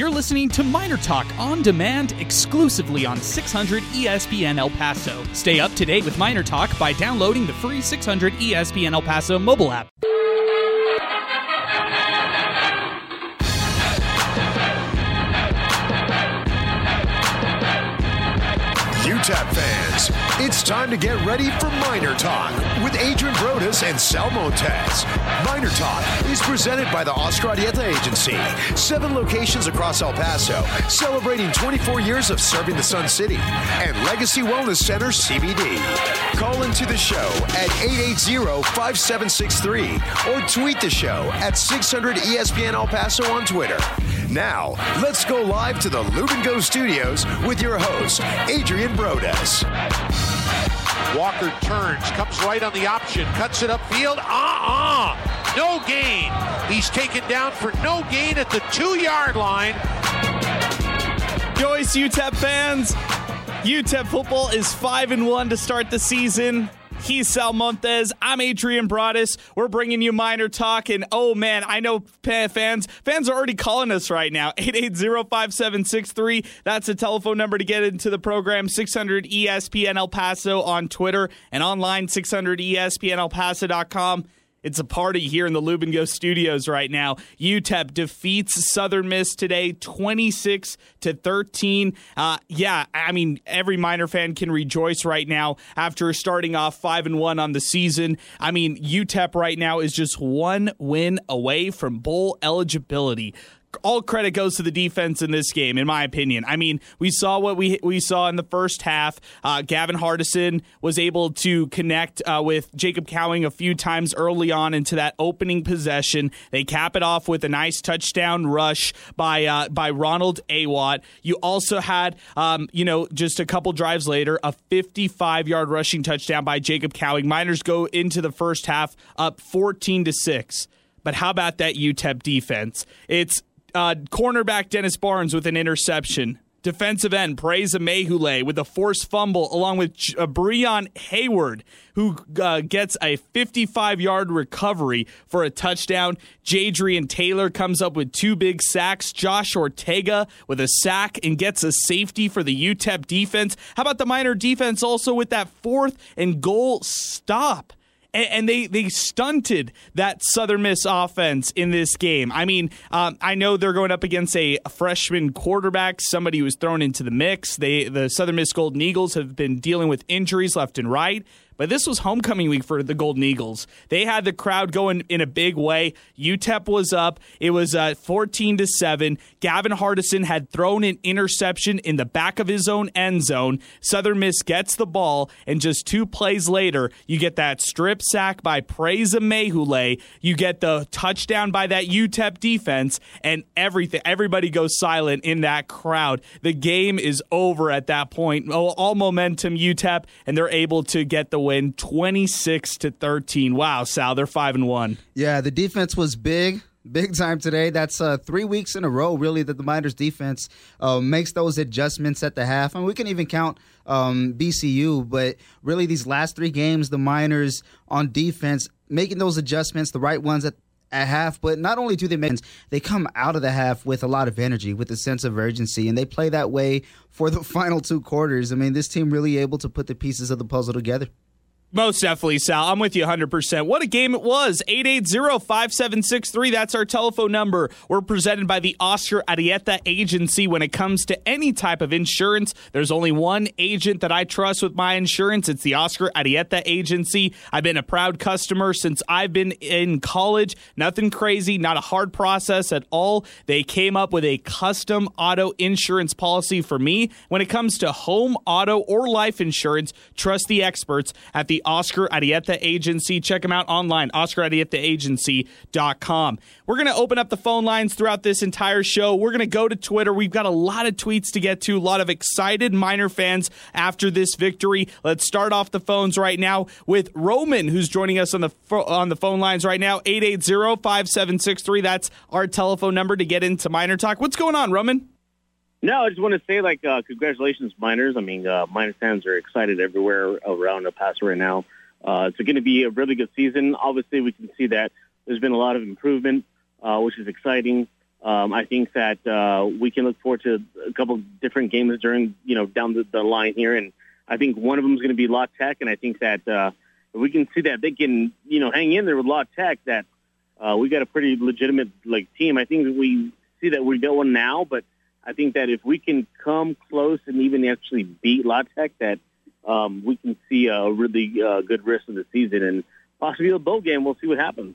You're listening to Miner Talk on demand exclusively on 600 ESPN El Paso. Stay up to date with Miner Talk by downloading the free 600 ESPN El Paso mobile app. It's time to get ready for Miner Talk with Adrian Broadus and Sal Montes. Miner Talk is presented by the Oscar Arieta Agency. Seven locations across El Paso, celebrating 24 years of serving the Sun City, and Legacy Wellness Center CBD. Call into the show at 880-5763 or tweet the show at 600 ESPN El Paso on Twitter. Now, let's go live to the Lubin Go Studios with your host, Adrian Broadus. Walker turns, comes right on the option, cuts it upfield. Uh uh No gain. He's taken down for no gain at the two yard line. Joyce UTEP fans, UTEP football is 5 and 1 to start the season. He's Sal Montes. I'm Adrian Broadus. We're bringing you Miner Talk. And oh man, I know fans fans are already calling us right now. 880-5763. That's a telephone number to get into the program. 600 ESPN El Paso on Twitter and online 600 ESPNElPaso.com. It's a party here in the Lubin Go studios right now. UTEP defeats Southern Miss today, 26 to 13. Uh, yeah, I mean, every Miner fan can rejoice right now after starting off 5 and 1 on the season. I mean, UTEP right now is just one win away from bowl eligibility all credit goes to the defense in this game, in my opinion. I mean, we saw what we we saw in the first half. Uh, Gavin Hardison was able to connect uh, with Jacob Cowing a few times early on into that opening possession. They cap it off with a nice touchdown rush by uh, by Ronald Awatt. You also had, um, you know, just a couple drives later, a 55 yard rushing touchdown by Jacob Cowing. Miners go into the first half up 14 to six. But how about that UTEP defense? It's uh, cornerback Dennis Barnes with an interception. Defensive end Praise Amaewhule with a forced fumble, along with uh, Breon Hayward, who uh, gets a 55 yard recovery for a touchdown. Jadrian Taylor comes up with two big sacks. Josh Ortega with a sack and gets a safety for the UTEP defense. How about the Miner defense also with that fourth and goal stop? And, and, they they stunted that Southern Miss offense in this game. I mean, um, I know they're going up against a freshman quarterback, somebody who was thrown into the mix. They the Southern Miss Golden Eagles have been dealing with injuries left and right. But this was homecoming week for the Golden Eagles. They had the crowd going in a big way. UTEP was up. It was uh, 14 to 7. Gavin Hardison had thrown an interception in the back of his own end zone. Southern Miss gets the ball, and just two plays later, you get that strip sack by Praise Amaewhule. You get the touchdown by that UTEP defense, and everything. Everybody goes silent in that crowd. The game is over at that point. All, momentum UTEP, and they're able to get the win 26 to 13. Wow, Sal, they're 5 and 1. Yeah, the defense was big. Big time today. That's uh, three weeks in a row, really, that the Miners defense uh, makes those adjustments at the half. I and mean, we can even count um, BCU, but really, these last three games, the Miners on defense making those adjustments, the right ones at at half, but not only do they make they come out of the half with a lot of energy, with a sense of urgency, and they play that way for the final two quarters. I mean, this team really able to put the pieces of the puzzle together. Most definitely, Sal. I'm with you 100%. What a game it was. 880-5763. That's our telephone number. We're presented by the Oscar Arieta Agency. When it comes to any type of insurance, there's only one agent that I trust with my insurance. It's the Oscar Arieta Agency. I've been a proud customer since I've been in college. Nothing crazy, not a hard process at all. They came up with a custom auto insurance policy for me. When it comes to home, auto, or life insurance, trust the experts at the Oscar Arieta Agency. Check them out online, oscararietaagency.com. We're going to open up the phone lines throughout this entire show. We're going to go to Twitter. We've got a lot of tweets to get to, a lot of excited Miner fans after this victory. Let's start off the phones right now with Roman, who's joining us on the on the phone lines right now, 880-5763. That's our telephone number to get into Miner Talk. What's going on, Roman? No, I just want to say, like, uh, congratulations, Miners. I mean, uh, Miners fans are excited everywhere around El Paso right now. Uh, it's going to be a really good season. Obviously, we can see that there's been a lot of improvement, uh, which is exciting. Um, I think that uh, we can look forward to a couple different games during, you know, down the, the line here. And I think one of them is going to be La Tech. And I think that uh, we can see that they can, you know, hang in there with La Tech, that uh, we got a pretty legitimate like team. I think we see that we got one now, but I think that if we can come close and even actually beat La Tech, that um, we can see a really uh, good rest of the season and possibly a bowl game. We'll see what happens.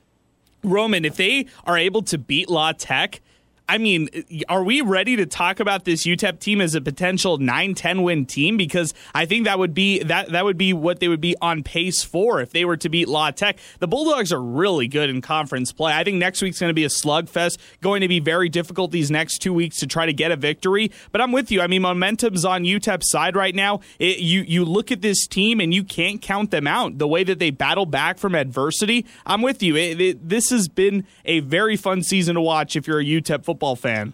Roman, if they are able to beat La Tech, I mean, are we ready to talk about this UTEP team as a potential 9-10 win team? Because I think that would be that that would be what they would be on pace for if they were to beat La Tech. The Bulldogs are really good in conference play. I think next week's going to be a slugfest, going to be very difficult these next two weeks to try to get a victory. But I'm with you. I mean, momentum's on UTEP's side right now. It, you you look at this team and you can't count them out. The way that they battle back from adversity, I'm with you. It, it, this has been a very fun season to watch if you're a UTEP football football fan.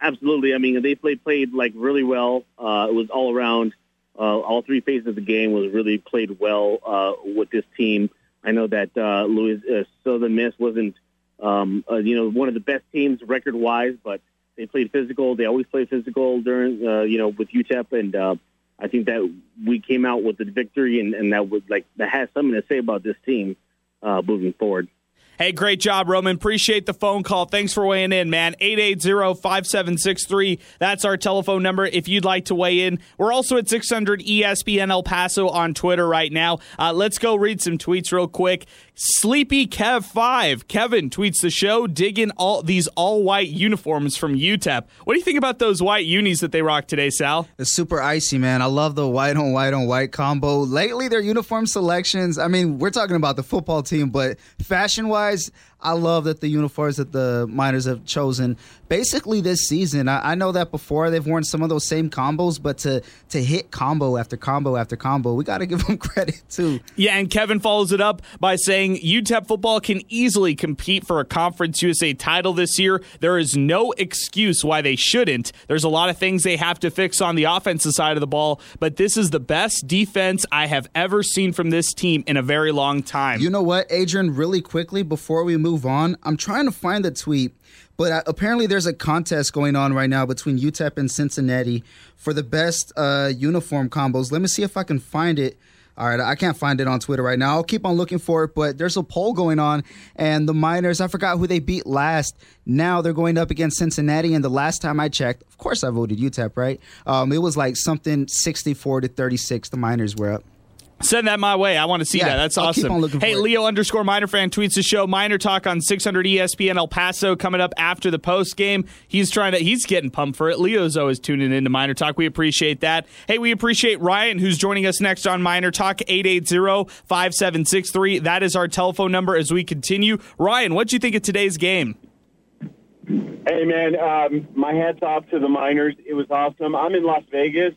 Absolutely. I mean, they played played like really well. Uh, it was all around. Uh, all three phases of the game was really played well uh, with this team. I know that uh, Louis uh, Southern Miss wasn't, um, uh, you know, one of the best teams record wise, but they played physical. They always play physical during, uh, you know, with UTEP, and uh, I think that we came out with the victory, and, and that was like that has something to say about this team uh, moving forward. Hey, great job, Roman. Appreciate the phone call. Thanks for weighing in, man. 880-5763. That's our telephone number if you'd like to weigh in. We're also at 600 ESPN El Paso on Twitter right now. Uh, let's go read some tweets real quick. Sleepy Kev five. Kevin tweets the show, digging all these all white uniforms from UTEP. What do you think about those white unis that they rock today, Sal? It's super icy, man. I love the white on white on white combo. Lately, their uniform selections. I mean, we're talking about the football team, but fashion wise, I love that the uniforms that the Miners have chosen basically this season. I, I, know that before they've worn some of those same combos, but to to hit combo after combo after combo, we got to give them credit too. Yeah, and Kevin follows it up by saying UTEP football can easily compete for a Conference USA title this year. There is no excuse why they shouldn't. There's a lot of things they have to fix on the offensive side of the ball, but this is the best defense I have ever seen from this team in a very long time. You know what, Adrian? Really quickly before we move move on, I'm trying to find the tweet, but uh, apparently there's a contest going on right now between UTEP and Cincinnati for the best uh, uniform combos. Let me see if I can find it. All right, I can't find it on Twitter right now. I'll keep on looking for it, but there's a poll going on, and the Miners, I forgot who they beat last. Now they're going up against Cincinnati, and the last time I checked, of course I voted UTEP, right? Um, it was like something 64 to 36. The Miners were up. Send that my way. I want to see yeah, that. That's I'll awesome. Hey, Leo underscore Miner fan tweets the show. Miner talk on 600 ESPN El Paso coming up after the post game. He's trying to. He's getting pumped for it. Leo's always tuning into Miner Talk. We appreciate that. Hey, we appreciate Ryan who's joining us next on Miner Talk 880-5763. That is our telephone number as we continue. Ryan, what do you think of today's game? Hey man, um, my hats off to the Miners. It was awesome. I'm in Las Vegas,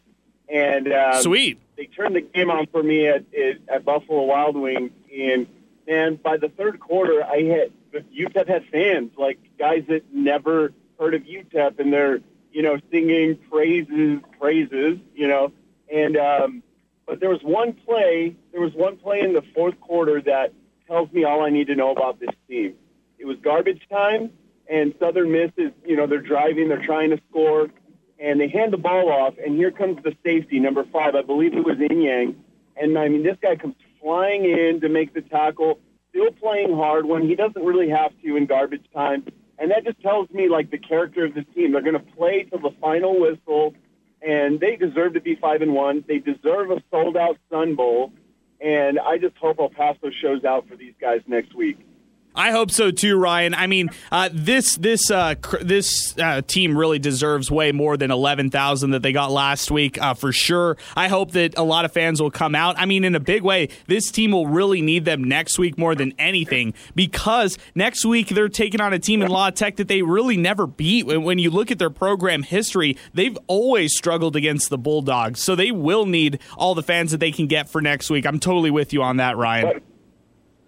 and uh, sweet they turned the game on for me at at Buffalo Wild Wings, and and by the third quarter, I had UTEP had fans like guys that never heard of UTEP, and they're you know singing praises, praises, you know, and um, but there was one play, there was one play in the fourth quarter that tells me all I need to know about this team. It was garbage time, and Southern Miss is you know they're driving, they're trying to score and they hand the ball off, and here comes the safety, number five. I believe it was Inyang. And I mean, this guy comes flying in to make the tackle, still playing hard when he doesn't really have to in garbage time. And that just tells me, like, the character of this team. They're going to play till the final whistle, and they deserve to be 5 and 1. They deserve a sold out Sun Bowl. And I just hope El Paso shows out for these guys next week. I hope so too, Ryan. I mean, uh, this this uh, cr- this uh, team really deserves way more than eleven thousand that they got last week uh, for sure. I hope that a lot of fans will come out. I mean, in a big way, this team will really need them next week more than anything because next week they're taking on a team in La Tech that they really never beat. When you look at their program history, they've always struggled against the Bulldogs, so they will need all the fans that they can get for next week. I'm totally with you on that, Ryan.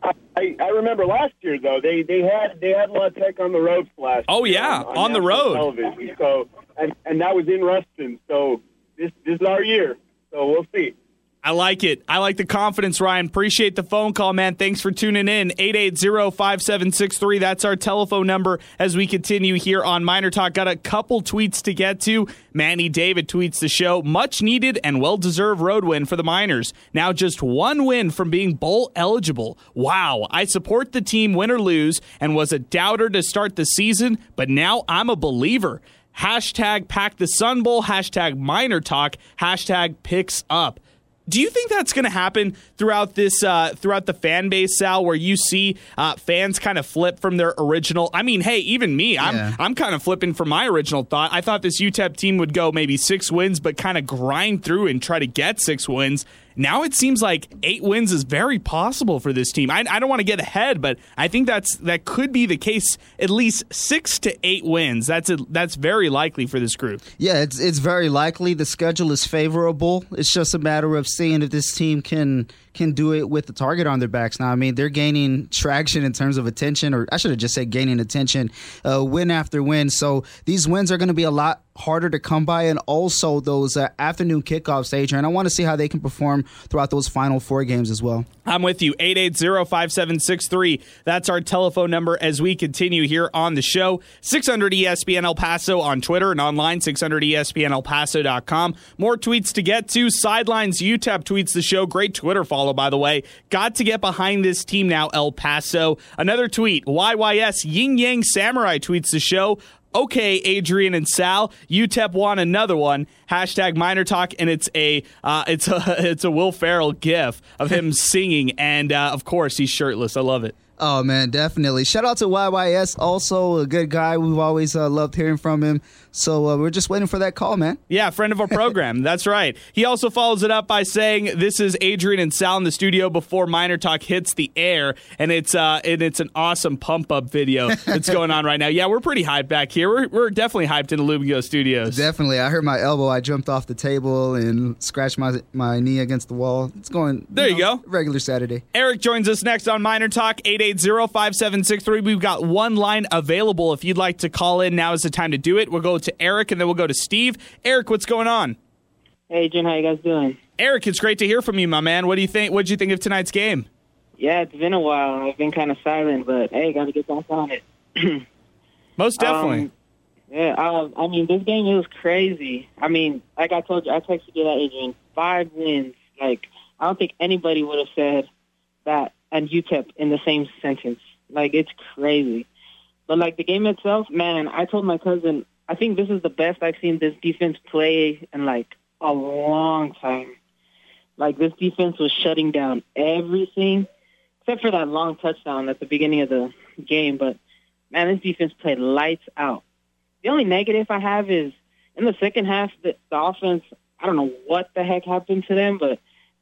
I, I remember last year though they they had they had La Tech on the road last. Oh yeah, on, on, on the road television. So and and that was in Ruston. So this this is our year. So we'll see. I like it. I like the confidence, Ryan. Appreciate the phone call, man. Thanks for tuning in. 880-5763. That's our telephone number as we continue here on Miner Talk. Got a couple tweets to get to. Manny David tweets the show. Much needed and well-deserved road win for the Miners. Now just one win from being bowl eligible. Wow. I support the team win or lose and was a doubter to start the season, but now I'm a believer. Hashtag pack the Sun Bowl. Hashtag Miner Talk. Hashtag picks up. Do you think that's going to happen throughout this uh, throughout the fan base, Sal, where you see uh, fans kind of flip from their original? I mean, hey, even me, I'm Yeah. I'm kind of flipping from my original thought. I thought this UTEP team would go maybe six wins, but kind of grind through and try to get six wins. Now it seems like eight wins is very possible for this team. I, I don't want to get ahead, but I think that's that could be the case. At least six to eight wins. That's a, that's very likely for this group. Yeah, it's it's very likely the schedule is favorable. It's just a matter of seeing if this team can can do it with the target on their backs. Now, I mean, they're gaining traction in terms of attention, or I should have just said gaining attention, uh, win after win. So these wins are going to be a lot harder to come by, and also those uh, afternoon kickoffs, Adrian. I want to see how they can perform throughout those final four games as well. I'm with you. 880-5763. That's our telephone number as we continue here on the show. 600 ESPN El Paso on Twitter and online, 600 ESPN El ESPNElPaso.com. More tweets to get to. Sidelines UTEP tweets the show. Great Twitter follow, by the way. Got to get behind this team now, El Paso. Another tweet. YYS Yin Yang Samurai tweets the show. Okay, Adrian and Sal, UTEP won another one. Hashtag miner talk, and it's a uh, it's a it's a Will Ferrell gif of him singing, and uh, of course he's shirtless. I love it. Oh man, definitely. Shout out to YYS, also a good guy. We've always uh, loved hearing from him. So uh, we're just waiting for that call, man. Yeah, friend of our program. That's right. He also follows it up by saying, "This is Adrian and Sal in the studio before Miner Talk hits the air, and it's uh, and it's an awesome pump up video that's going on right now. Yeah, we're pretty hyped back here. We're, we're definitely hyped in the Lubigo studios. Definitely. I hurt my elbow. I jumped off the table and scratched my my knee against the wall. It's going. There you know, go. Regular Saturday. Eric joins us next on Miner Talk, 880-5763. We've got one line available. If you'd like to call in, now is the time to do it. We'll go to Eric, and then we'll go to Steve. Eric, what's going on? Hey, Jen, how you guys doing? Eric, it's great to hear from you, my man. What do you think? What did you think of tonight's game? Yeah, it's been a while. I've been kind of silent, but hey, got to get back on it. Most definitely. Um, yeah, uh, I mean, this game was crazy. I mean, like I told you, I texted you that, Adrian. Five wins. Like, I don't think anybody would have said that and UTEP in the same sentence. Like, it's crazy. But, like, the game itself, man, I told my cousin, I think this is the best I've seen this defense play in, like, a long time. Like, this defense was shutting down everything except for that long touchdown at the beginning of the game. But, man, this defense played lights out. The only negative I have is in the second half, the, the offense, I don't know what the heck happened to them, but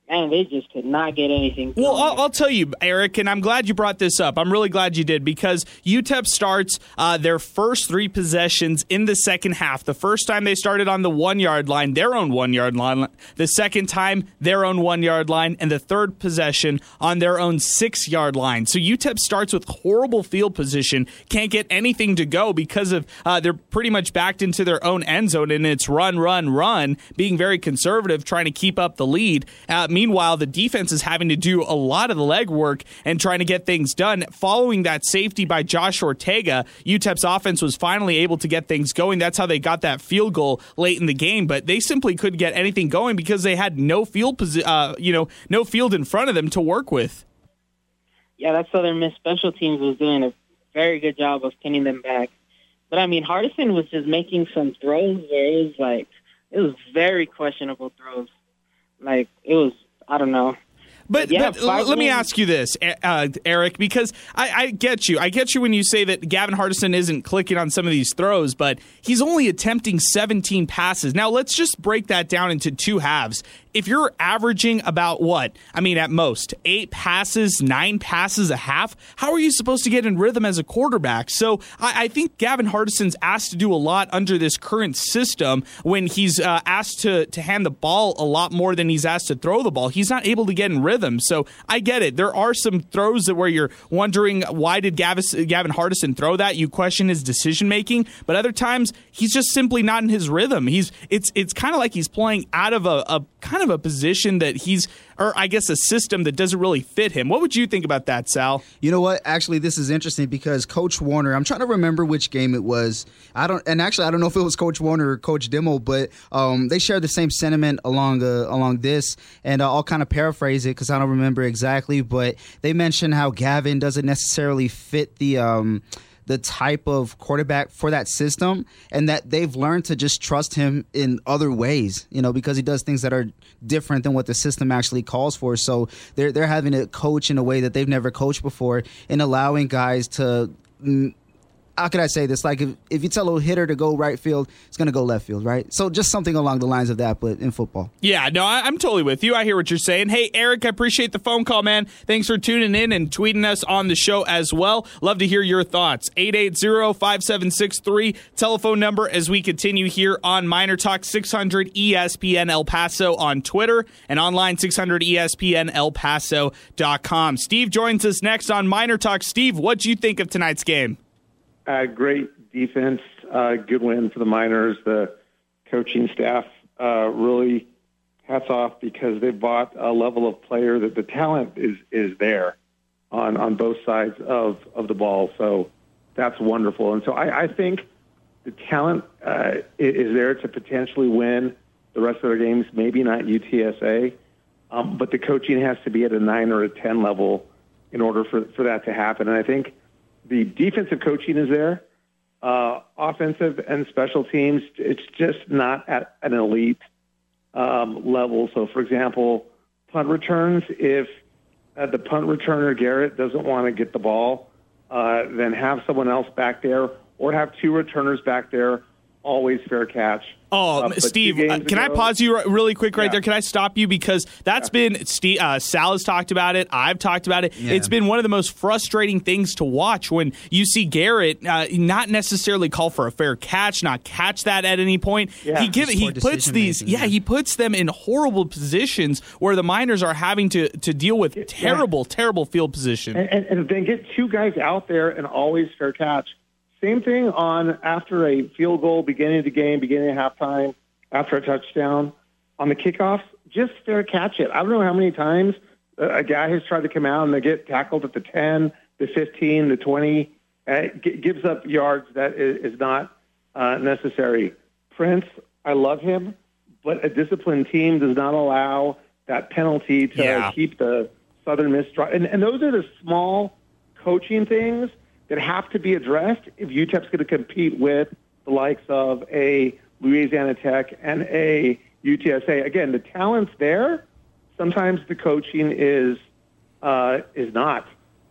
man, they just could not get anything. Well. I'll, I'll tell you, Eric, and I'm glad you brought this up. I'm really glad you did because UTEP starts uh, their first three possessions in the second half. The first time they started on the one yard line, their own one yard line. The second time, their own one yard line. And the third possession on their own six yard line. So UTEP starts with horrible field position, can't get anything to go because of uh, they're pretty much backed into their own end zone and it's run, run, run, being very conservative, trying to keep up the lead. Uh, meanwhile, the defense is having to do a lot of the legwork and trying to get things done. Following that safety by Josh Ortega, UTEP's offense was finally able to get things going. That's how they got that field goal late in the game, but they simply couldn't get anything going because they had no field, posi- uh, you know, no field in front of them to work with. yeah, that Southern Miss special teams was doing a very good job of pinning them back. But I mean, Hardison was just making some throws where it was like it was very questionable throws. Like it was, I don't know. But, Yeah, but let me ask you this, uh, Eric, because I, I get you. I get you when you say that Gavin Hardison isn't clicking on some of these throws, but he's only attempting 17 passes. Now, let's just break that down into two halves. If you're averaging about what? I mean, at most, eight passes, nine passes a half, how are you supposed to get in rhythm as a quarterback? So I, I think Gavin Hardison's asked to do a lot under this current system when he's uh, asked to, to hand the ball a lot more than he's asked to throw the ball. He's not able to get in rhythm rhythm. So I get it. There are some throws that where you're wondering why did Gavis, Gavin Hardison throw that? You question his decision making, but other times he's just simply not in his rhythm. He's it's it's kind of like he's playing out of a, a kind of a position that he's or I guess a system that doesn't really fit him. What would you think about that, Sal? You know what? Actually, this is interesting because Coach Warner. I'm trying to remember which game it was. I don't, and actually, I don't know if it was Coach Warner or Coach Dimel, but um, they shared the same sentiment along uh, along this, and I'll kind of paraphrase it because I don't remember exactly. But they mentioned how Gavin doesn't necessarily fit the. Um, the type of quarterback for that system and that they've learned to just trust him in other ways, you know, because he does things that are different than what the system actually calls for. So they're they're having to coach in a way that they've never coached before and allowing guys to mm, how could I say this? Like if, if you tell a hitter to go right field, it's going to go left field, right? So just something along the lines of that, but in football. Yeah, no, I, am totally with you. I hear what you're saying. Hey, Eric, I appreciate the phone call, man. Thanks for tuning in and tweeting us on the show as well. Love to hear your thoughts. 880-5763, telephone number as we continue here on Miner Talk 600 ESPN El Paso on Twitter and online 600 ESPN El Paso.com. Steve joins us next on Miner Talk. Steve, what do you think of tonight's game? Uh, great defense, uh, good win for the Miners. The coaching staff uh, really hats off because they bought a level of player that the talent is is there on on both sides of of the ball. So that's wonderful. And so I, I think the talent uh, is there to potentially win the rest of their games. Maybe not UTSA, um, but the coaching has to be at a nine or a ten level in order for for that to happen. And I think the defensive coaching is there. Uh, offensive and special teams, it's just not at an elite um, level. So, for example, punt returns, if uh, the punt returner, Garrett, doesn't want to get the ball, uh, then have someone else back there or have two returners back there, always fair catch. Oh, uh, Steve, uh, can ago, I pause you really quick right yeah. there? Can I stop you because that's yeah. been Steve, uh, Sal has talked about it. I've talked about it. Yeah. It's been one of the most frustrating things to watch when you see Garrett uh, not necessarily call for a fair catch, not catch that at any point. He give, he puts these yeah, he puts them in horrible positions where the Miners are having to to deal with terrible terrible field position. And, and, and then get two guys out there and always fair catch same thing on after a field goal, beginning of the game, beginning of halftime, after a touchdown. On the kickoffs, just fair catch it. I don't know how many times a guy has tried to come out and they get tackled at the 10, the 15, the 20. Uh, g- gives up yards that is, not uh, necessary. Prince, I love him, but a disciplined team does not allow that penalty to yeah. keep the Southern Miss. And, and those are the small coaching things – that have to be addressed if UTEP's going to compete with the likes of a Louisiana Tech and a UTSA. Again, the talent's there. Sometimes the coaching is uh, is not,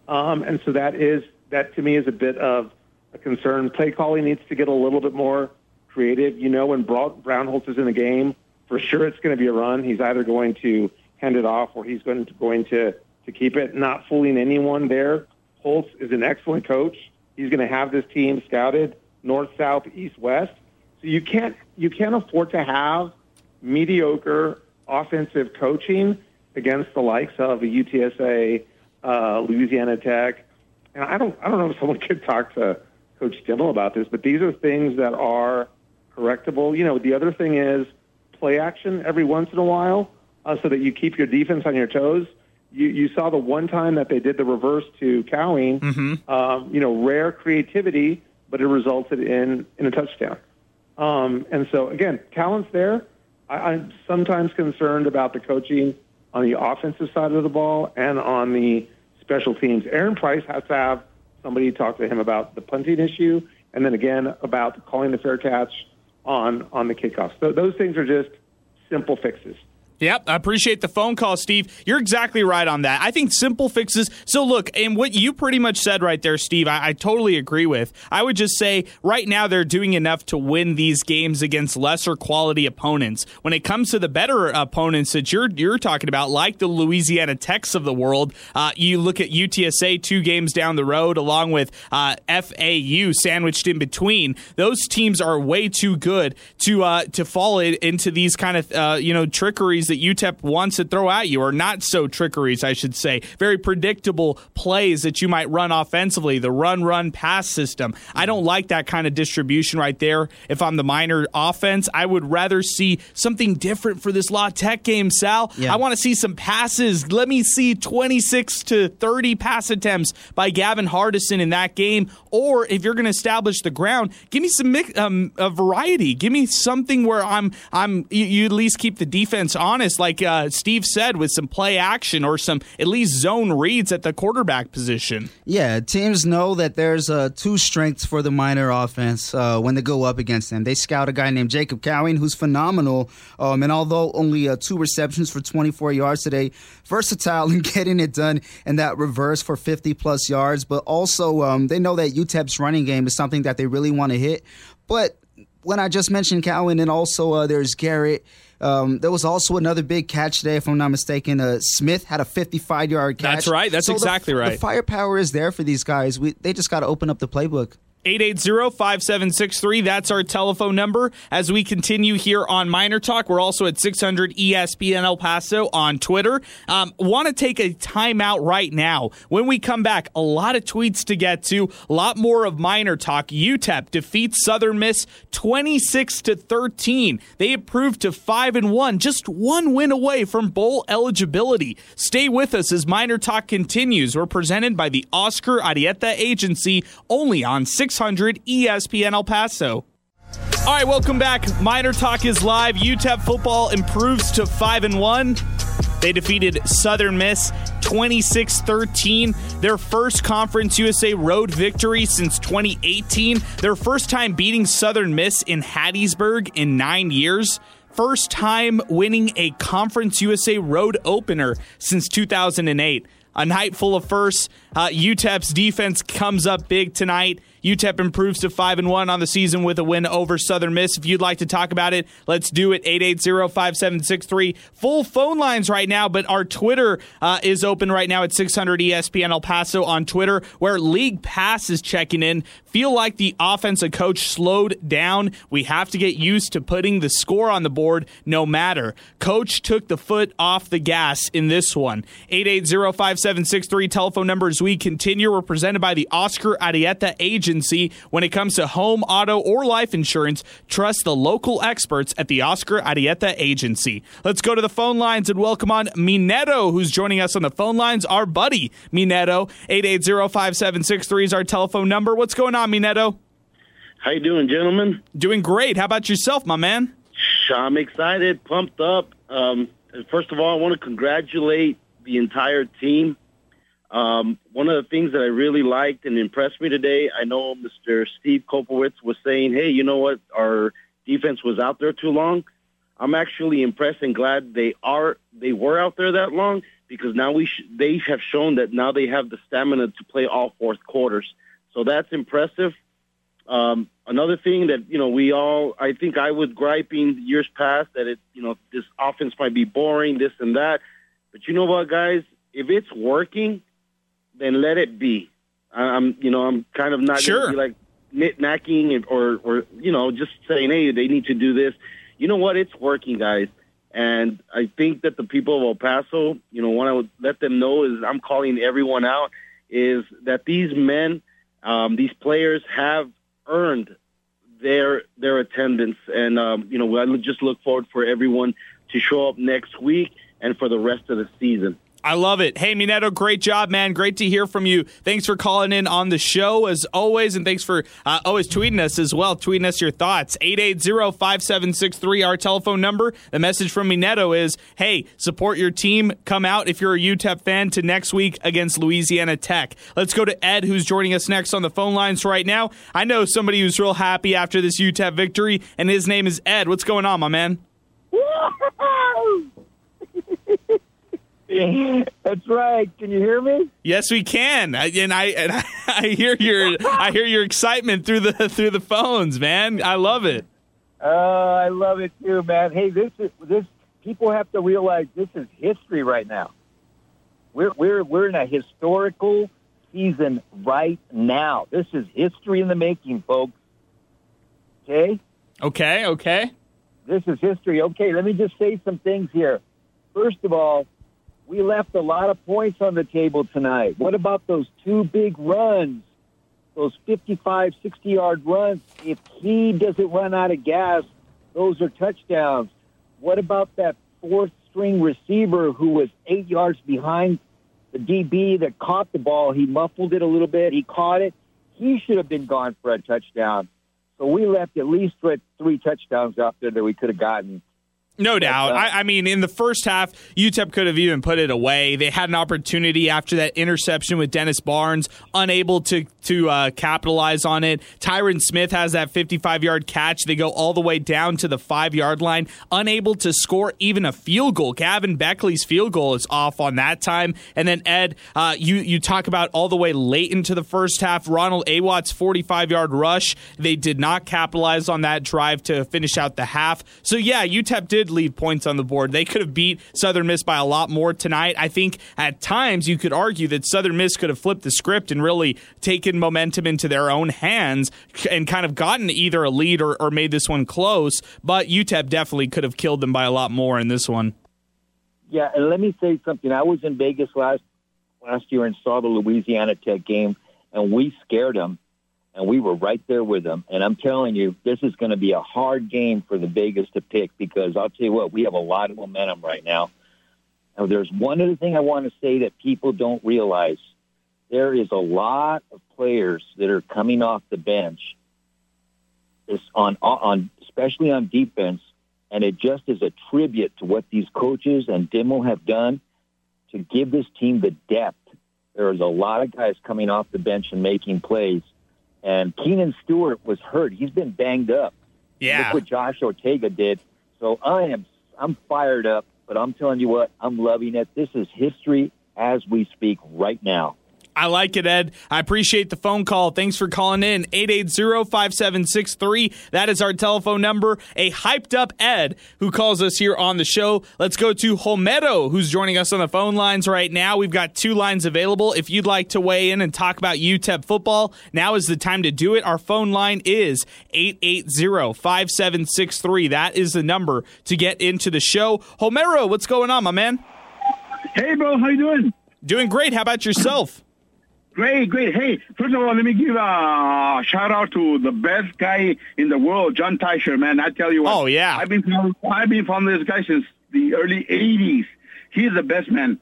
um, and so that is that to me is a bit of a concern. Play calling needs to get a little bit more creative. You know, when Brownholtz is in the game, for sure it's going to be a run. He's either going to hand it off or he's going to going to to keep it. Not fooling anyone there. Holtz is an excellent coach. He's going to have this team scouted north, south, east, west. So you can't you can't afford to have mediocre offensive coaching against the likes of a UTSA, uh, Louisiana Tech. And I don't I don't know if someone could talk to Coach Dimel about this, but these are things that are correctable. You know, the other thing is play action every once in a while uh, so that you keep your defense on your toes you, you saw the one time that they did the reverse to Cowing, mm-hmm. um, you know, rare creativity, but it resulted in, in a touchdown. Um, and so, again, talent's there. I, I'm sometimes concerned about the coaching on the offensive side of the ball and on the special teams. Aaron Price has to have somebody talk to him about the punting issue, and then again about calling the fair catch on on the kickoffs. So those things are just simple fixes. Yep, I appreciate the phone call, Steve. You're exactly right on that. I think simple fixes. So, look, and what you pretty much said right there, Steve, I, I, totally agree with. I would just say right now they're doing enough to win these games against lesser quality opponents. When it comes to the better opponents that you're you're talking about, like the Louisiana Techs of the world, uh, you look at UTSA two games down the road, along with uh, FAU sandwiched in between. Those teams are way too good to uh, to fall into these kind of uh, you know trickeries trickeries that UTEP wants to throw at you, or not so trickeries, I should say. Very predictable plays that you might run offensively, the run, run, pass system. I don't like that kind of distribution right there. If I'm the Miner offense, I would rather see something different for this La Tech game, Sal. Yeah. I want to see some passes. Let me see 26 to 30 pass attempts by Gavin Hardison in that game. Or if you're going to establish the ground, give me some mix, um, a variety. Give me something where I'm I'm you, you at least keep the defense honest, like uh, Steve said, with some play action or some at least zone reads at the quarterback position. Yeah, teams know that there's uh, two strengths for the Miner offense uh, when they go up against them. They scout a guy named Jacob Cowing, who's phenomenal. Um, and although only uh, two receptions for 24 yards today, versatile in getting it done in that reverse for 50 plus yards. But also, um, they know that UTEP's running game is something that they really want to hit. But when I just mentioned Cowing, and also uh, there's Garrett. Um, there was also another big catch today, if I'm not mistaken. Uh, Smith had a 55 yard catch. That's right. That's So the- exactly right. The firepower is there for these guys. We, they just got to open up the playbook. 880-5763. That's our telephone number. As we continue here on Miner Talk, we're also at 600 ESPN El Paso on Twitter. Um, Want to take a timeout right now. When we come back, a lot of tweets to get to, a lot more of Miner Talk. UTEP defeats Southern Miss 26 to 13. They improved to 5 and 1, just one win away from bowl eligibility. Stay with us as Minor Talk continues. We're presented by the Oscar Arieta Agency only on 600 ESPN El Paso. All right, welcome back. Miner Talk is live. UTEP football improves to 5 and 1. They defeated Southern Miss 26 13. Their first Conference USA road victory since 2018. Their first time beating Southern Miss in Hattiesburg in nine years. First time winning a Conference USA road opener since 2008. A night full of firsts. Uh, UTEP's defense comes up big tonight. UTEP improves to 5 and 1 on the season with a win over Southern Miss. If you'd like to talk about it, let's do it. 880-5763. Full phone lines right now, but our Twitter uh, is open right now at 600 ESPN El Paso on Twitter, where League Pass is checking in. Feel like the offensive coach slowed down. We have to get used to putting the score on the board no matter. Coach took the foot off the gas in this one. 880-5763 telephone number as we continue. We're presented by the Oscar Arieta Agency. When it comes to home, auto, or life insurance, trust the local experts at the Oscar Arieta Agency. Let's go to the phone lines and welcome on Minetto, who's joining us on the phone lines. Our buddy, Minetto, 880-5763 is our telephone number. What's going on, Minetto? How you doing, gentlemen? Doing great. How about yourself, my man? I'm excited, pumped up. Um, first of all, I want to congratulate the entire team. Um, one of the things that I really liked and impressed me today, I know Mr. Steve Kaplowitz was saying, "Hey, you know what? Our defense was out there too long." I'm actually impressed and glad they are they were out there that long because now we sh- they have shown that now they have the stamina to play all fourth quarters. So that's impressive. Um, another thing that you know we all I think I was griping years past that it you know this offense might be boring this and that, but you know what guys if it's working, then let it be. I- I'm you know I'm kind of not Sure. like nitnacking or or you know just saying hey they need to do this. You know what it's working guys. And I think that the people of El Paso, you know, what I would let them know is I'm calling everyone out is that these men, um, these players have earned their their attendance, and um, you know, I just look forward for everyone to show up next week and for the rest of the season. I love it. Hey, Minetto, great job, man. Great to hear from you. Thanks for calling in on the show as always, and thanks for uh, always tweeting us as well. Tweeting us your thoughts. 880-5763, our telephone number. The message from Minetto is, hey, support your team. Come out if you're a UTEP fan to next week against Louisiana Tech. Let's go to Ed, who's joining us next on the phone lines right now. I know somebody who's real happy after this UTEP victory, and his name is Ed. What's going on, my man? That's right. Can you hear me? Yes, we can, I, and I and I, I hear your I hear your excitement through the through the phones, man. I love it. Uh, I love it too, man. Hey, this is this. People have to realize this is history right now. We're we're we're in a historical season right now. This is history in the making, folks. Okay, Okay, okay. this is history. Okay, let me just say some things here. First of all, we left a lot of points on the table tonight. What about those two big runs? Those 55, 60 yard runs. If he doesn't run out of gas, those are touchdowns. What about that fourth string receiver who was eight yards behind the DB that caught the ball? He muffled it a little bit. He caught it. He should have been gone for a touchdown. So we left at least three touchdowns out there that we could have gotten. No doubt. I, I, mean, in the first half, UTEP could have even put it away. They had an opportunity after that interception with Dennis Barnes, unable to to uh, capitalize on it. Tyrin Smith has that 55 yard catch. They go all the way down to the five yard line, unable to score even a field goal. Gavin Baechle's field goal is off on that time. And then Ed, uh, you you talk about all the way late into the first half. Ronald Awatt's 45 yard rush. They did not capitalize on that drive to finish out the half. So yeah, UTEP did leave points on the board. They could have beat Southern Miss by a lot more tonight. I think at times you could argue that Southern Miss could have flipped the script and really taken momentum into their own hands and kind of gotten either a lead or, or made this one close. But UTEP definitely could have killed them by a lot more in this one. Yeah, and let me say something. I was in Vegas last last year and saw the Louisiana Tech game, and we scared them and we were right there with them. And I'm telling you, this is going to be a hard game for the Vegas to pick because I'll tell you what, we have a lot of momentum right now. Now, there's one other thing I want to say that people don't realize. There is a lot of players that are coming off the bench, this on on especially on defense, and it just is a tribute to what these coaches and Dimel have done to give this team the depth. There is a lot of guys coming off the bench and making plays and Keenan Stewart was hurt. He's been banged up. Yeah. Look what Josh Ortega did. So I am I'm fired up, but I'm telling you what, I'm loving it. This is history as we speak right now. I like it, Ed. I appreciate the phone call. Thanks for calling in. 880-5763. That is our telephone number. A hyped up Ed who calls us here on the show. Let's go to Homero, who's joining us on the phone lines right now. We've got two lines available. If you'd like to weigh in and talk about UTEP football, now is the time to do it. Our phone line is 880-5763. That is the number to get into the show. Homero, what's going on, my man? Hey, bro. How you doing? Doing great. How about yourself? Great, great. Hey, first of all, let me give a shout out to the best guy in the world, John Teicher, man. I tell you what. Oh, yeah. I've been, I've been following this guy since the early 80s. He's the best, man.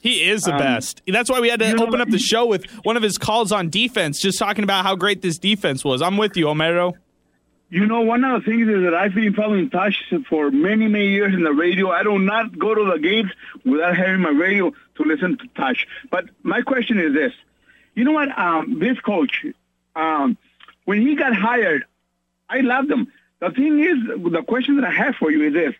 He is the um, best. That's why we had to open up the show with one of his calls on defense, just talking about how great this defense was. I'm with you, Homero. You know, one of the things is that I've been following Tosh for many, many years in the radio. I do not go to the games without having my radio to listen to Tosh. But my question is this. You know what? Um, this coach, um, when he got hired, I loved him. The thing is, the question that I have for you is this: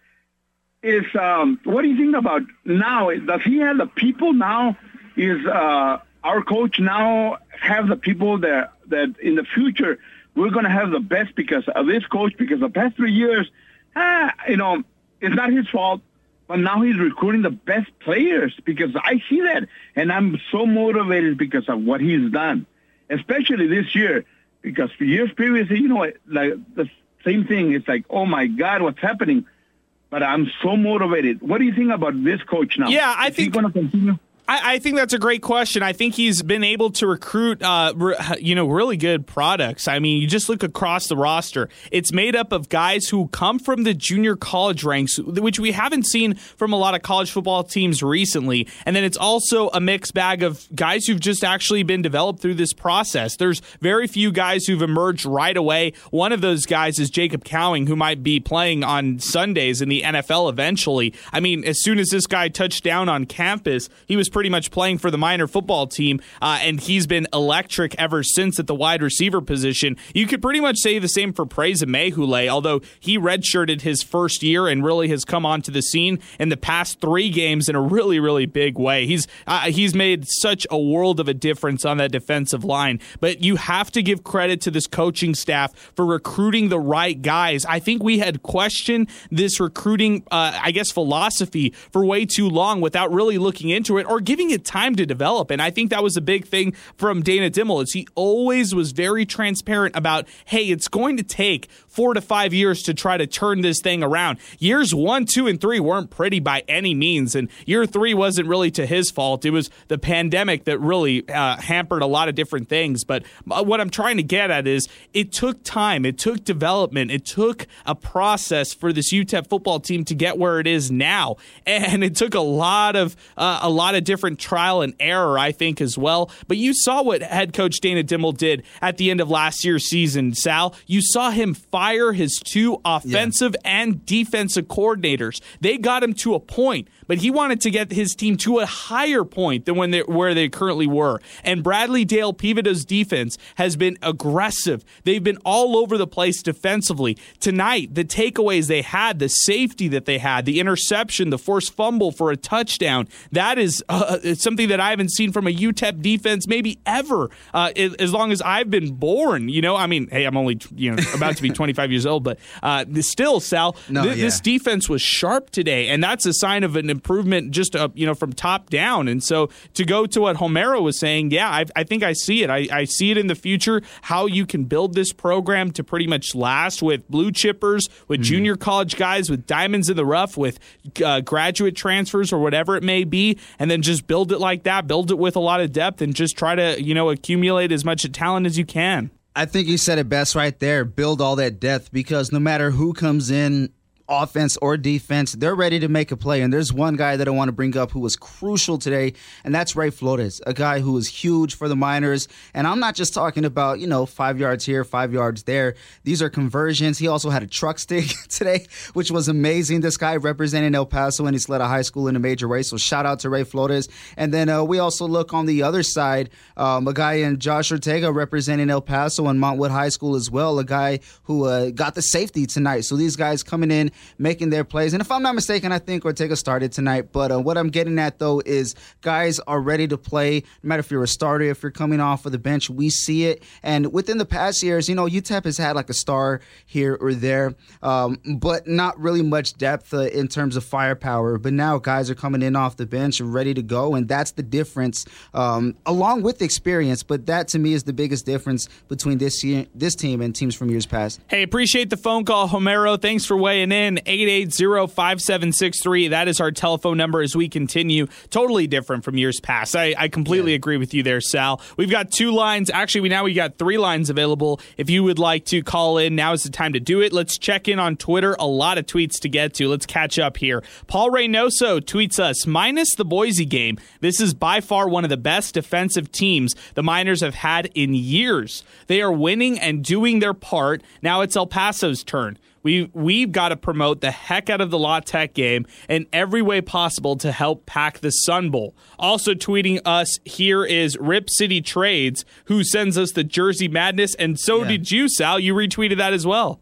is um, what do you think about now? Does he have the people now? Is uh, our coach now have the people that that in the future we're going to have the best because of this coach? Because the past three years, ah, you know, it's not his fault. But now he's recruiting the best players because I see that. And I'm so motivated because of what he's done, especially this year. Because years previously, you know, like the same thing. It's like, oh my God, what's happening? But I'm so motivated. What do you think about this coach now? Yeah, I Is think going to continue. I, I, think that's a great question. I think he's been able to recruit, uh, re, you know, really good products. I mean, you just look across the roster; it's made up of guys who come from the junior college ranks, which we haven't seen from a lot of college football teams recently. And then it's also a mixed bag of guys who've just actually been developed through this process. There's very few guys who've emerged right away. One of those guys is Jacob Cowing, who might be playing on Sundays in the NFL eventually. I mean, as soon as this guy touched down on campus, he was pretty much playing for the Miner football team, uh, and he's been electric ever since at the wide receiver position. You could pretty much say the same for Praise Amaewhule, although he redshirted his first year and really has come onto the scene in the past three games in a really, really big way. He's uh, he's made such a world of a difference on that defensive line. But you have to give credit to this coaching staff for recruiting the right guys. I think we had questioned this recruiting, uh, I guess, philosophy for way too long without really looking into it or giving it time to develop. And I think that was a big thing from Dana Dimel is he always was very transparent about, hey, it's going to take four to five years to try to turn this thing around. Years one, two, and three weren't pretty by any means. And year three wasn't really to his fault. It was the pandemic that really uh, hampered a lot of different things. But uh, what I'm trying to get at is it took time, it took development, it took a process for this UTEP football team to get where it is now. And it took a lot of uh, a lot of different trial and error, I think, as well. But you saw what head coach Dana Dimel did at the end of last year's season, Sal. You saw him fire his two offensive yeah. and defensive coordinators. They got him to a point but he wanted to get his team to a higher point than when they, where they currently were. And Bradley Dale Peveto's defense has been aggressive. They've been all over the place defensively. Tonight, the takeaways they had, the safety that they had, the interception, the forced fumble for a touchdown, that is uh, something that I haven't seen from a UTEP defense maybe ever uh, as long as I've been born. You know, I mean, hey, I'm only you know about to be 25 years old, but uh, still, Sal, no, th- yeah. this defense was sharp today, and that's a sign of an improvement just uh, you know from top down. And so to go to what Homero was saying, yeah, I, I think I see it. I, I, see it in the future how you can build this program to pretty much last with blue chippers, with mm-hmm. junior college guys, with diamonds in the rough, with uh, graduate transfers or whatever it may be, and then just build it like that. Build it with a lot of depth and just try to you know accumulate as much talent as you can. I think you said it best right there. Build all that depth because no matter who comes in offense or defense, they're ready to make a play. And there's one guy that I want to bring up who was crucial today, and that's Ray Flores, a guy who is huge for the Miners. And I'm not just talking about, you know, five yards here, five yards there. These are conversions. He also had a truck stick today, which was amazing. This guy representing El Paso, and he's led a high school in a major race. So shout out to Ray Flores. And then uh, we also look on the other side, um, a guy in Josh Ortega representing El Paso and Montwood High School as well, a guy who uh, got the safety tonight. So these guys coming in making their plays. And if I'm not mistaken, I think Ortega started tonight. But uh, what I'm getting at, though, is guys are ready to play. No matter if you're a starter, if you're coming off of the bench, we see it. And within the past years, you know, UTEP has had like a star here or there, um, but not really much depth uh, in terms of firepower. But now guys are coming in off the bench and ready to go. And that's the difference, um, along with experience. But that to me is the biggest difference between this year, this team and teams from years past. Hey, appreciate the phone call, Homero. Thanks for weighing in. 880-5763. That is our telephone number as we continue. Totally different from years past. I, I completely yeah. agree with you there, Sal. We've got two lines. Actually, we now we got three lines available. If you would like to call in, now is the time to do it. Let's check in on Twitter. A lot of tweets to get to. Let's catch up here. Paul Reynoso tweets us, minus the Boise game, this is by far one of the best defensive teams the Miners have had in years. They are winning and doing their part. Now it's El Paso's turn. We we've got to promote the heck out of the La Tech game in every way possible to help pack the Sun Bowl. Also tweeting us here is Rip City Trades, who sends us the Jersey Madness, and so yeah. did you, Sal. You retweeted that as well.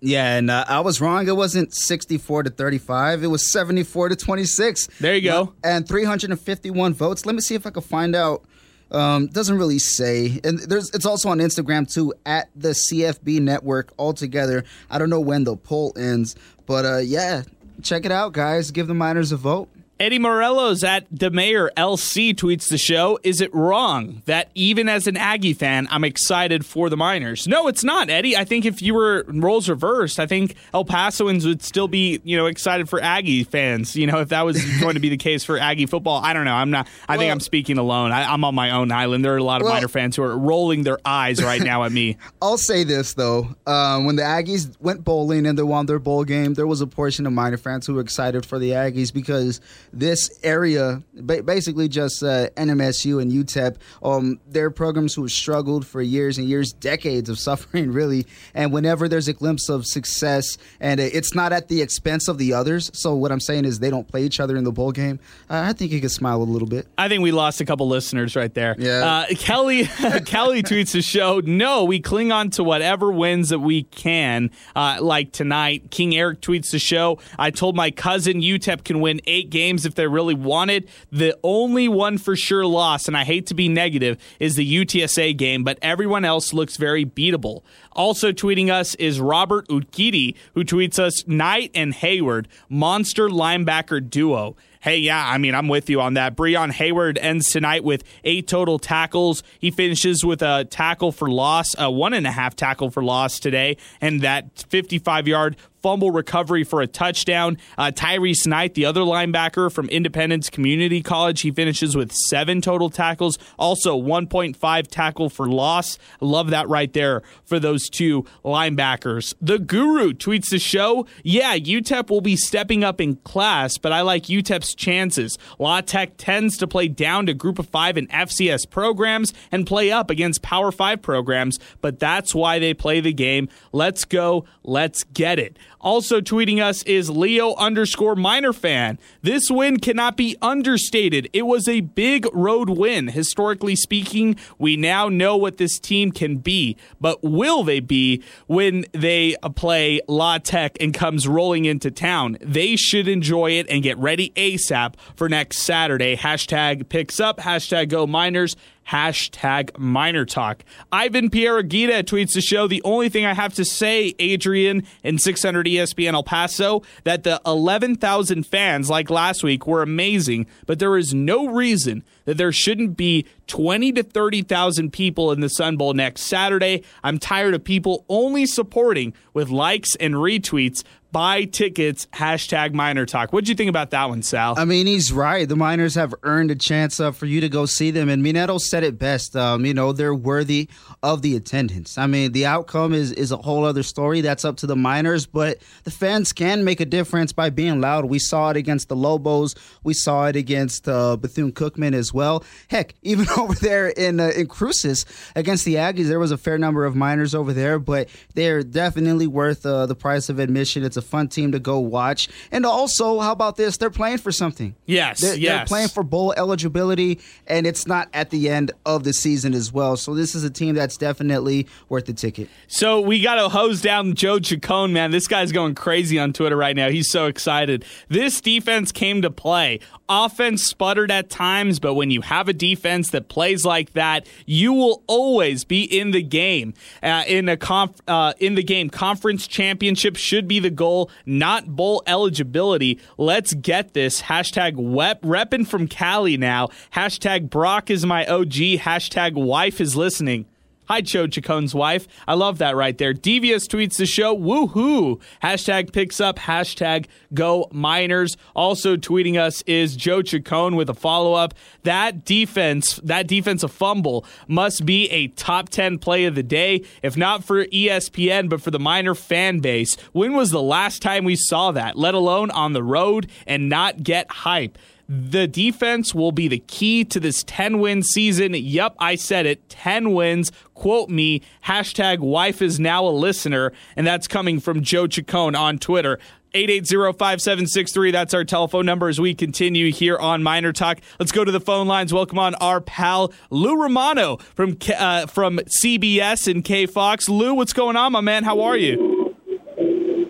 Yeah, and uh, I was wrong. It wasn't 64 to 35. It was 74 to 26. There you go. And 351 votes. Let me see if I can find out um, doesn't really say, and there's it's also on Instagram too at the CFB Network altogether. I don't know when the poll ends, but uh, yeah, check it out, guys. Give the Miners a vote. Eddie Morelos at the Mayor LC tweets the show. Is it wrong that even as an Aggie fan, I'm excited for the Miners? No, it's not, Eddie. I think if you were roles reversed, I think El Pasoans would still be, you know, excited for Aggie fans. You know, if that was going to be the case for Aggie football, I don't know. I'm not. I well, think I'm speaking alone. I, am on my own island. There are a lot of well, Miner fans who are rolling their eyes right now at me. I'll say this though: um, when the Aggies went bowling and they won their bowl game, there was a portion of Miner fans who were excited for the Aggies because this area, basically just uh, NMSU and UTEP, um, they're programs who have struggled for years and years, decades of suffering, really. And whenever there's a glimpse of success, and it's not at the expense of the others, so what I'm saying is they don't play each other in the bowl game, uh, I think you could smile a little bit. I think we lost a couple listeners right there. Yeah. Uh, Kelly, Kelly tweets the show, no, we cling on to whatever wins that we can, uh, like tonight. King Eric tweets the show, I told my cousin UTEP can win eight games if they really wanted. The only one for sure loss, and I hate to be negative, is the UTSA game, but everyone else looks very beatable. Also tweeting us is Robert Ukiti, who tweets us Knight and Hayward, monster linebacker duo. Hey, yeah, I mean, I'm with you on that. Breon Hayward ends tonight with eight total tackles. He finishes with a tackle for loss, a one and a half tackle for loss today, and that 55 yard fumble recovery for a touchdown. Uh, Tyrice Knight, the other linebacker from Independence Community College, he finishes with seven total tackles, also 1.5 tackle for loss. Love that right there for those two linebackers. The Guru tweets the show. Yeah, UTEP will be stepping up in class, but I like UTEP's chances. La Tech tends to play down to Group of Five and FCS programs and play up against Power Five programs, but that's why they play the game. Let's go. Let's get it. Also tweeting us is Leo underscore Miner fan. This win cannot be understated. It was a big road win. Historically speaking, we now know what this team can be, but will they be when they play La Tech and comes rolling into town? They should enjoy it and get ready ASAP for next Saturday. Hashtag picks up, hashtag go Miners, hashtag Miner Talk. Ivan Pieragita tweets the show. The only thing I have to say, Adrian and 600 ESPN El Paso, that the 11,000 fans like last week were amazing, but there is no reason that there shouldn't be 20 to 30,000 people in the Sun Bowl next Saturday. I'm tired of people only supporting with likes and retweets buy tickets, hashtag Miner Talk. What'd you think about that one, Sal? I mean, he's right. The Miners have earned a chance uh, for you to go see them. And Minetto said it best. Um, you know, they're worthy of the attendance. I mean, the outcome is, is a whole other story. That's up to the Miners. But the fans can make a difference by being loud. We saw it against the Lobos. We saw it against uh, Bethune Cookman as well. Heck, even over there in, uh, in Cruces against the Aggies, there was a fair number of Miners over there. But they're definitely worth uh, the price of admission. It's a fun team to go watch. And also, how about this? They're playing for something. Yes, they're, yes. they're playing for bowl eligibility, and it's not at the end of the season as well. So this is a team that's definitely worth the ticket. So we got to hose down Joe Chacon, man. This guy's going crazy on Twitter right now. He's so excited. This defense came to play. Offense sputtered at times, but when you have a defense that plays like that, you will always be in the game. Uh, in a conf- uh, in the game, conference championship should be the goal, not bowl eligibility. Let's get this. Hashtag wep- repping from Cali now. Hashtag Brock is my OG. Hashtag wife is listening. Hi, Joe Chacon's wife. I love that right there. Devious tweets the show. Woohoo! Hashtag picks up. Hashtag go miners. Also tweeting us is Joe Chacon with a follow up. That defense, that defensive fumble must be a top 10 play of the day, if not for ESPN, but for the miner fan base. When was the last time we saw that, let alone on the road and not get hype? The defense will be the key to this 10 win season. Yep, I said it 10 wins. Quote me, hashtag wife is now a listener. And that's coming from Joe Chacon on Twitter. 880-5763. That's our telephone number as we continue here on miner Talk. Let's go to the phone lines. Welcome on our pal Lou Romano from uh, from CBS and K Fox. Lou, what's going on, my man? How are you?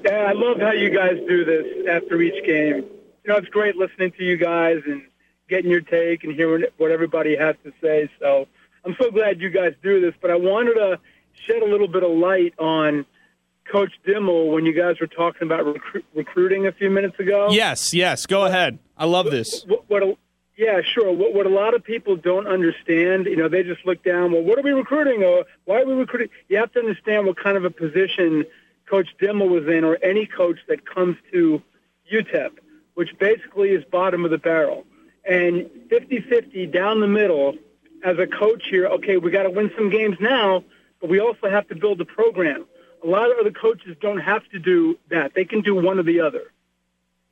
Yeah, I love how you guys do this after each game. You know, it's great listening to you guys and getting your take and hearing what everybody has to say. So I'm so glad you guys do this. But I wanted to shed a little bit of light on Coach Dimel when you guys were talking about recru- recruiting a few minutes ago. Yes, yes. Go ahead. I love this. What, what a, yeah, sure. What, what a lot of people don't understand, you know, they just look down. Well, what are we recruiting? Or why are we recruiting? You have to understand what kind of a position Coach Dimel was in, or any coach that comes to UTEP, which basically is bottom of the barrel. And 50-50 down the middle, as a coach here, okay, we got to win some games now, but we also have to build a program. A lot of other coaches don't have to do that. They can do one or the other.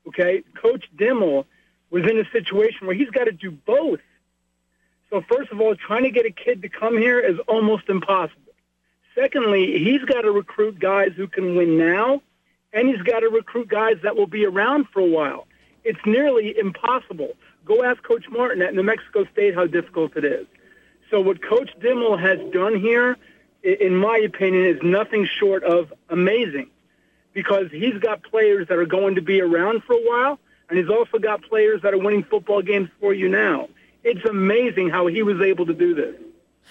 Okay? Coach Dimel was in a situation where he's got to do both. So first of all, trying to get a kid to come here is almost impossible. Secondly, he's got to recruit guys who can win now, and he's got to recruit guys that will be around for a while. It's nearly impossible. Go ask Coach Martin at New Mexico State how difficult it is. So what Coach Dimel has done here, in my opinion, is nothing short of amazing because he's got players that are going to be around for a while. and he's also got players that are winning football games for you now. It's amazing how he was able to do this.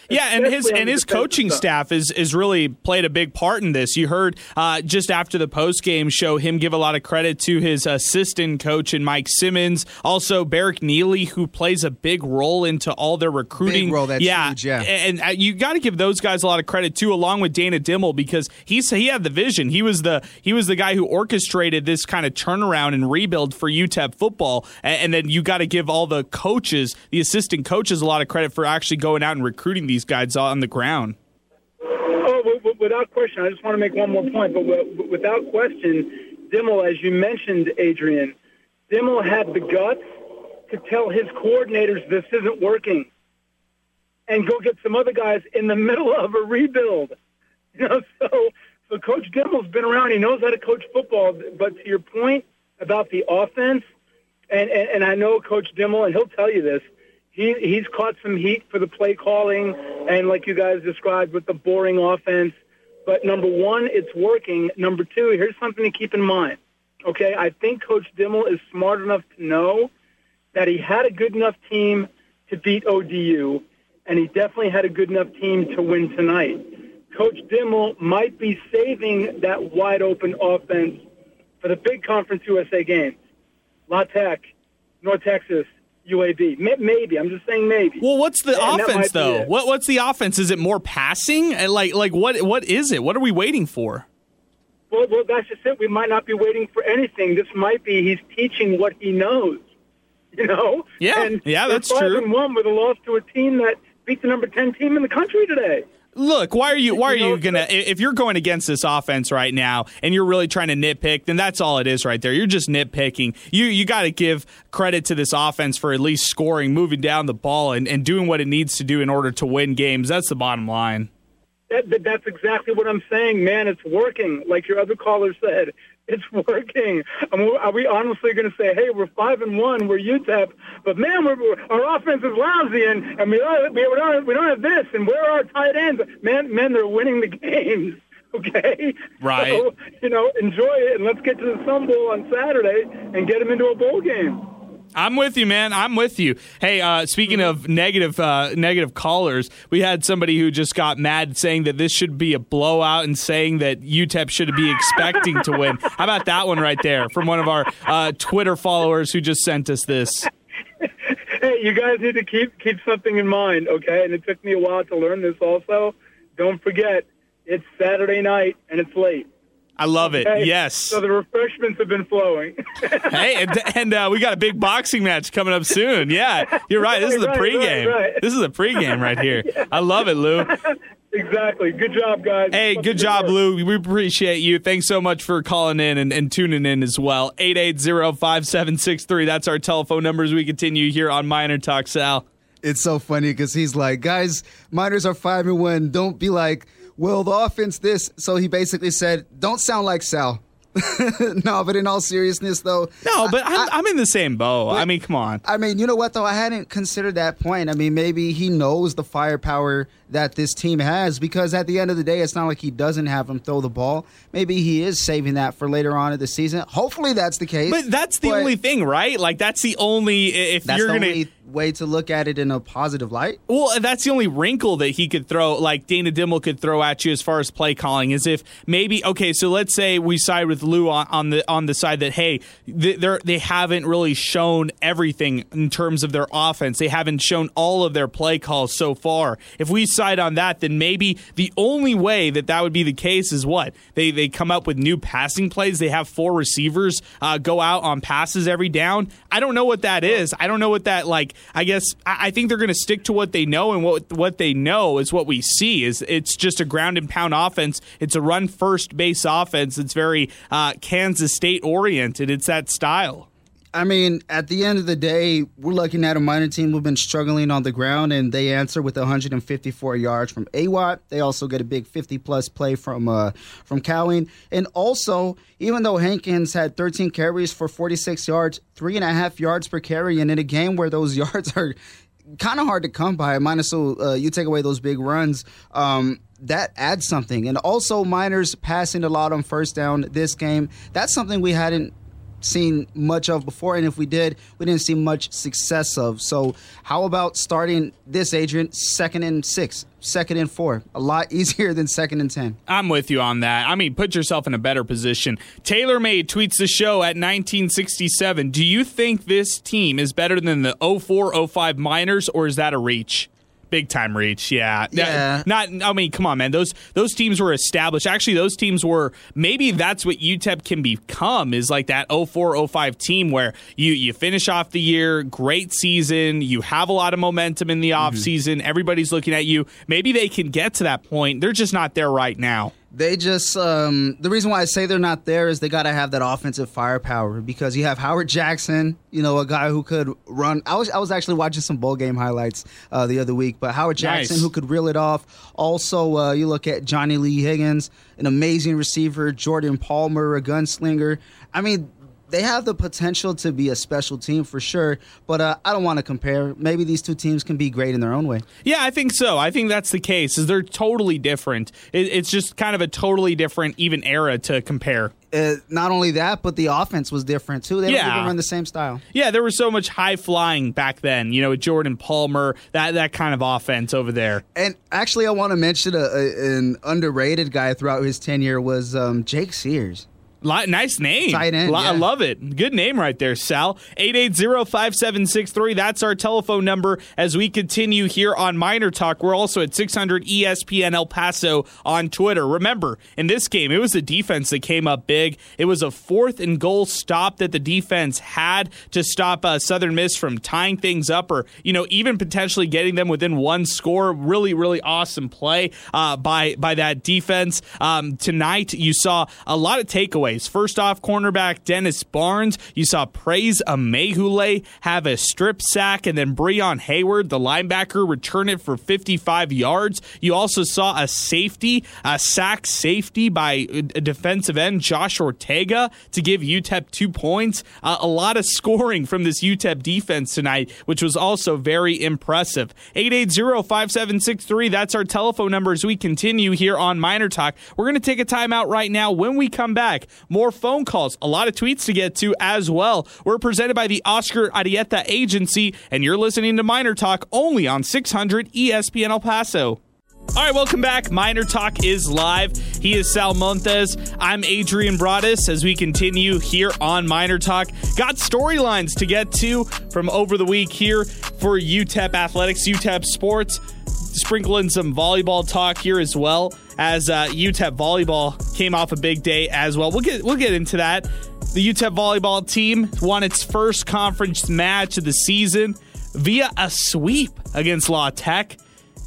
Yeah, and his and his coaching side. staff is is really played a big part in this. You heard uh, just after the post game show him give a lot of credit to his assistant coach and Mike Simmons, also Barrick Neely, who plays a big role into all their recruiting. Big role, that's yeah, huge, yeah. and uh, you got to give those guys a lot of credit too, along with Dana Dimel because he's he had the vision. He was the he was the guy who orchestrated this kind of turnaround and rebuild for UTEP football. And, and then you got to give all the coaches, the assistant coaches, a lot of credit for actually going out and recruiting these guys on the ground. Oh, without question. I just want to make one more point, but without question, Dimel, as you mentioned, Adrian, Dimel had the guts to tell his coordinators this isn't working, and go get some other guys in the middle of a rebuild. You know, so so Coach Dimel's been around. He knows how to coach football. But to your point about the offense, and and, and I know Coach Dimel, and he'll tell you this. He he's caught some heat for the play calling, and like you guys described with the boring offense. But number one, it's working. Number two, here's something to keep in mind. Okay, I think Coach Dimel is smart enough to know that he had a good enough team to beat ODU, and he definitely had a good enough team to win tonight. Coach Dimel might be saving that wide open offense for the big Conference USA games. La Tech, North Texas, UAB. Maybe. I'm just saying maybe. Well, what's the And offense though? What what's the offense? Is it more passing? Uh, Like like what what is it? What are we waiting for? Well, well, that's just it. We might not be waiting for anything. This might be he's teaching what he knows. You know? Yeah, and yeah, that's five true. And one with a loss to a team that beat the number ten team in the country today. Look, why are you why are You gonna if you're going against this offense right now and you're really trying to nitpick, then that's all it is right there. You're just nitpicking. You you got to give credit to this offense for at least scoring, moving down the ball, and, and doing what it needs to do in order to win games. That's the bottom line. That, that, that's exactly what I'm saying, man. It's working. Like your other caller said, it's working. I mean, are we honestly going to say, "Hey, we're five and one, we're UTEP," but man, we're, we're, our offense is lousy, and, and we don't, we don't we don't have this, and where are our tight ends? Man, men, they're winning the games. Okay, Right. So you know, enjoy it, and let's get to the Sun Bowl on Saturday and get them into a bowl game. I'm with you, man. I'm with you. Hey, uh, speaking of negative uh, negative callers, we had somebody who just got mad saying that this should be a blowout and saying that UTEP should be expecting to win. How about that one right there from one of our uh, Twitter followers who just sent us this? hey, you guys need to keep keep something in mind, okay? And it took me a while to learn this. Also, don't forget, it's Saturday night and it's late. I love it. okay? Yes. So the refreshments have been flowing. hey, and, and uh, we got a big boxing match coming up soon. Yeah, you're right. This is the Right, right, pregame. right. This is a pregame right here. I love it, Lou. exactly. Good job, guys. Hey, good job, Lou. We appreciate you. Thanks so much for calling in and, and tuning in as well. 880-5763. That's our telephone number as we continue here on Miner Talk Sal. It's so funny because he's like, guys, miners are five and one. Don't be like, well, the offense this. So he basically said, don't sound like Sal. no, but in all seriousness, though, No, but I'm, I, am in the same boat. I mean, come on. I mean, you know what though? I hadn't considered that point. I mean, maybe he knows the firepower that this team has because at the end of the day, it's not like he doesn't have him throw the ball. Maybe he is saving that for later on in the season. Hopefully, that's the case. But that's the But only thing, right? Like that's the only if That's you're gonna only way to look at it in a positive light. Well, that's the only wrinkle that he could throw, like Dana Dimel could throw at you as far as play calling, is if maybe okay. So let's say we side with Lou on, on the on the side that hey, they they haven't really shown everything in terms of their offense. They haven't shown all of their play calls so far. If we side on that, then maybe the only way that that would be the case is what they they come up with new passing plays. They have four receivers uh, go out on passes every down. I don't know what that is. I don't know what that like. I guess I, I think they're going to stick to what they know, and what what they know is what we see. Is it's just a ground and pound offense. It's a run first base offense. It's very uh, Kansas State oriented. It's that style. I mean, at the end of the day, we're looking at a miner team who've been struggling on the ground, and they answer with 154 yards from Awatt. They also get a big 50 plus play from uh, from Cowing, and also even though Hankins had 13 carries for 46 yards, three and a half yards per carry, and in a game where those yards are kind of hard to come by, minus so uh, you take away those big runs. Um, that adds something, and also Miners passing a lot on first down this game. That's something we hadn't seen much of before, and if we did, we didn't see much success of. So, how about starting this, Adrian, second and six, second and four? A lot easier than second and ten. I'm with you on that. I mean, put yourself in a better position. Taylor Made tweets the show at 1967. Do you think this team is better than the 04 05 Miners, or is that a reach? Big time reach, yeah. Yeah. Not, I mean, come on, man. Those those teams were established. Actually, those teams were maybe that's what UTEP can become is like that 04 05 team where you you finish off the year, great season, you have a lot of momentum in the Mm-hmm. everybody's looking at you. Maybe they can get to that point. They're just not there right now. They just um, the reason why I say they're not there is they got to have that offensive firepower because you have Howard Jackson, you know, a guy who could run. I was I was actually watching some bowl game highlights uh, the other week, but Howard Jackson Nice. who could reel it off. Also, uh, you look at Johnny Lee Higgins, an amazing receiver, Jordan Palmer, a gunslinger. I mean. They have the potential to be a special team for sure, but uh, I don't want to compare. Maybe these two teams can be great in their own way. Yeah, I think so. I think that's the case. Is they're totally different. It, it's just kind of a totally different even era to compare. Uh, not only that, but the offense was different too. They don't Yeah. even run the same style. Yeah, there was so much high flying back then. You know, with Jordan Palmer, that that kind of offense over there. And actually, I want to mention a, a, an underrated guy throughout his tenure was um, Jake Sears. Li- nice name. Tight end, Li- I love it. Good name right there, Sal. 880-5763. That's our telephone number as we continue here on Miner Talk. We're also at 600 ESPN El Paso on Twitter. Remember, in this game, it was the defense that came up big. It was a fourth and goal stop that the defense had to stop uh, Southern Miss from tying things up or, you know, even potentially getting them within one score. Really, really awesome play uh, by, by that defense. Um, tonight, you saw a lot of takeaways. First off, cornerback Dennis Barnes. You saw Praise Amaewhule have a strip sack, and then Breon Hayward, the linebacker, return it for 55 yards. You also saw a safety, a sack safety by a defensive end, Josh Ortega, to give UTEP two points. Uh, a lot of scoring from this UTEP defense tonight, which was also very impressive. 880-5763, that's our telephone number as we continue here on Miner Talk. We're going to take a timeout right now. When we come back, more phone calls, a lot of tweets to get to as well. We're presented by the Oscar Arieta Agency, and you're listening to Miner Talk only on 600 ESPN El Paso. All right, welcome back. Miner Talk is live. He is Sal Montes. I'm Adrian Broadus as we continue here on Miner Talk. Got storylines to get to from over the week here for UTEP Athletics, UTEP Sports. Sprinkle in some volleyball talk here as well as uh, UTEP volleyball came off a big day as well. We'll get we'll get into that. The UTEP volleyball team won its first conference match of the season via a sweep against La Tech.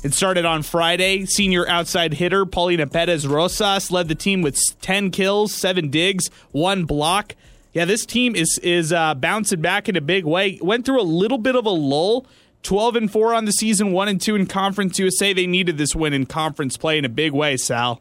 It started on Friday. Senior outside hitter Paulina Perez Rosas led the team with 10 kills, 7 digs, 1 block. Yeah, this team is is uh, bouncing back in a big way. Went through a little bit of a lull. 12 and 4 on the season, 1 and 2 in Conference USA. They needed this win in conference play in a big way, Sal.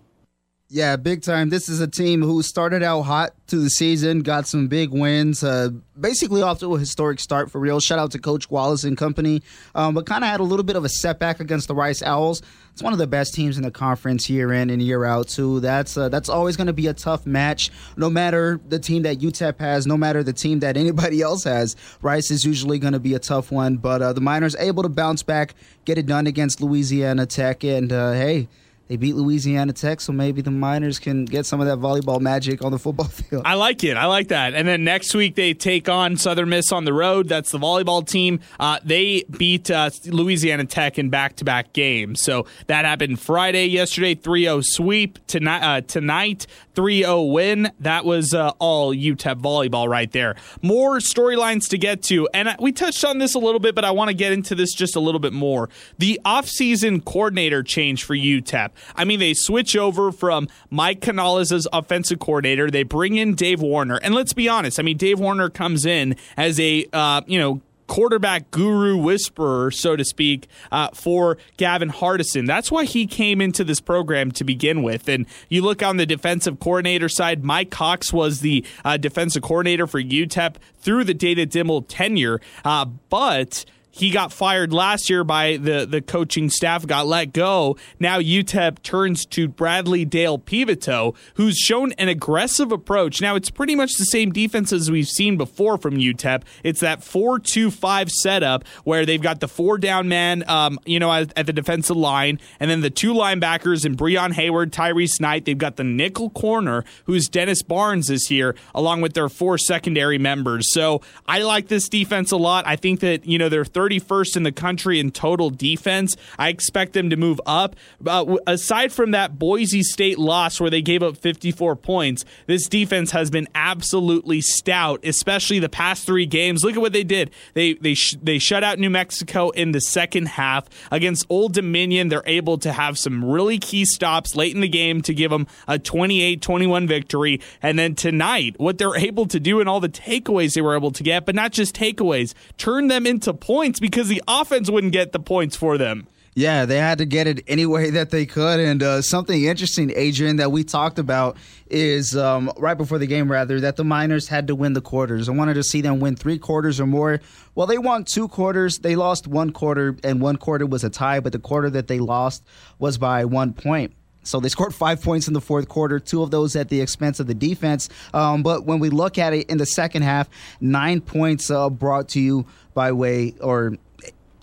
Yeah, big time. This is a team who started out hot to the season, got some big wins, uh, basically off to a historic start for real. Shout out to Coach Wallace and company, um, but kind of had a little bit of a setback against the Rice Owls. It's one of the best teams in the conference year in and year out too. That's uh, that's always going to be a tough match, no matter the team that UTEP has, no matter the team that anybody else has. Rice is usually going to be a tough one, but uh, the Miners able to bounce back, get it done against Louisiana Tech, and uh, hey. They beat Louisiana Tech, so maybe the Miners can get some of that volleyball magic on the football field. I like it. I like that. And then next week they take on Southern Miss on the road. That's the volleyball team. Uh, they beat uh, Louisiana Tech in back-to-back games. So that happened Friday, yesterday, 3-0 sweep. Tonight, uh, tonight 3-0 win. That was uh, all UTEP volleyball right there. More storylines to get to, and uh, we touched on this a little bit, but I want to get into this just a little bit more. The offseason coordinator change for UTEP. I mean, they switch over from Mike Canales as offensive coordinator. They bring in Dave Warner, and let's be honest. I mean, Dave Warner comes in as a uh, you know quarterback guru whisperer, so to speak, uh, for Gavin Hardison. That's why he came into this program to begin with. And you look on the defensive coordinator side, Mike Cox was the uh, defensive coordinator for UTEP through the Dana Dimel tenure, uh, but he got fired last year by the, the coaching staff, got let go. Now UTEP turns to Bradley Dale Peveto, who's shown an aggressive approach. Now, it's pretty much the same defense as we've seen before from UTEP. It's that 4 2 5 setup where they've got the four down man, um, you know, at, at, the defensive line, and then the two linebackers and Breon Hayward, Tyrice Knight. They've got the nickel corner, who's Dennis Barnes is here, along with their four secondary members. So I like this defense a lot. I think that, you know, they're 31st in the country in total defense. I expect them to move up. Uh, aside from that Boise State loss where they gave up 54 points, this defense has been absolutely stout, especially the past three games. Look at what they did. They they sh- they shut out New Mexico in the second half against Old Dominion. They're able to have some really key stops late in the game to give them a 28-21 victory. And then tonight, what they're able to do and all the takeaways they were able to get, but not just takeaways, turn them into points points because the offense wouldn't get the points for them. Yeah, they had to get it any way that they could. And uh, something interesting, Adrian, that we talked about is um, right before the game, rather, that the Miners had to win the quarters. I wanted to see them win three quarters or more. Well, they won two quarters. They lost one quarter, and one quarter was a tie, but the quarter that they lost was by one point. So they scored five points in the fourth quarter, two of those at the expense of the defense. Um, but when we look at it in the second half, nine points uh, brought to you by way or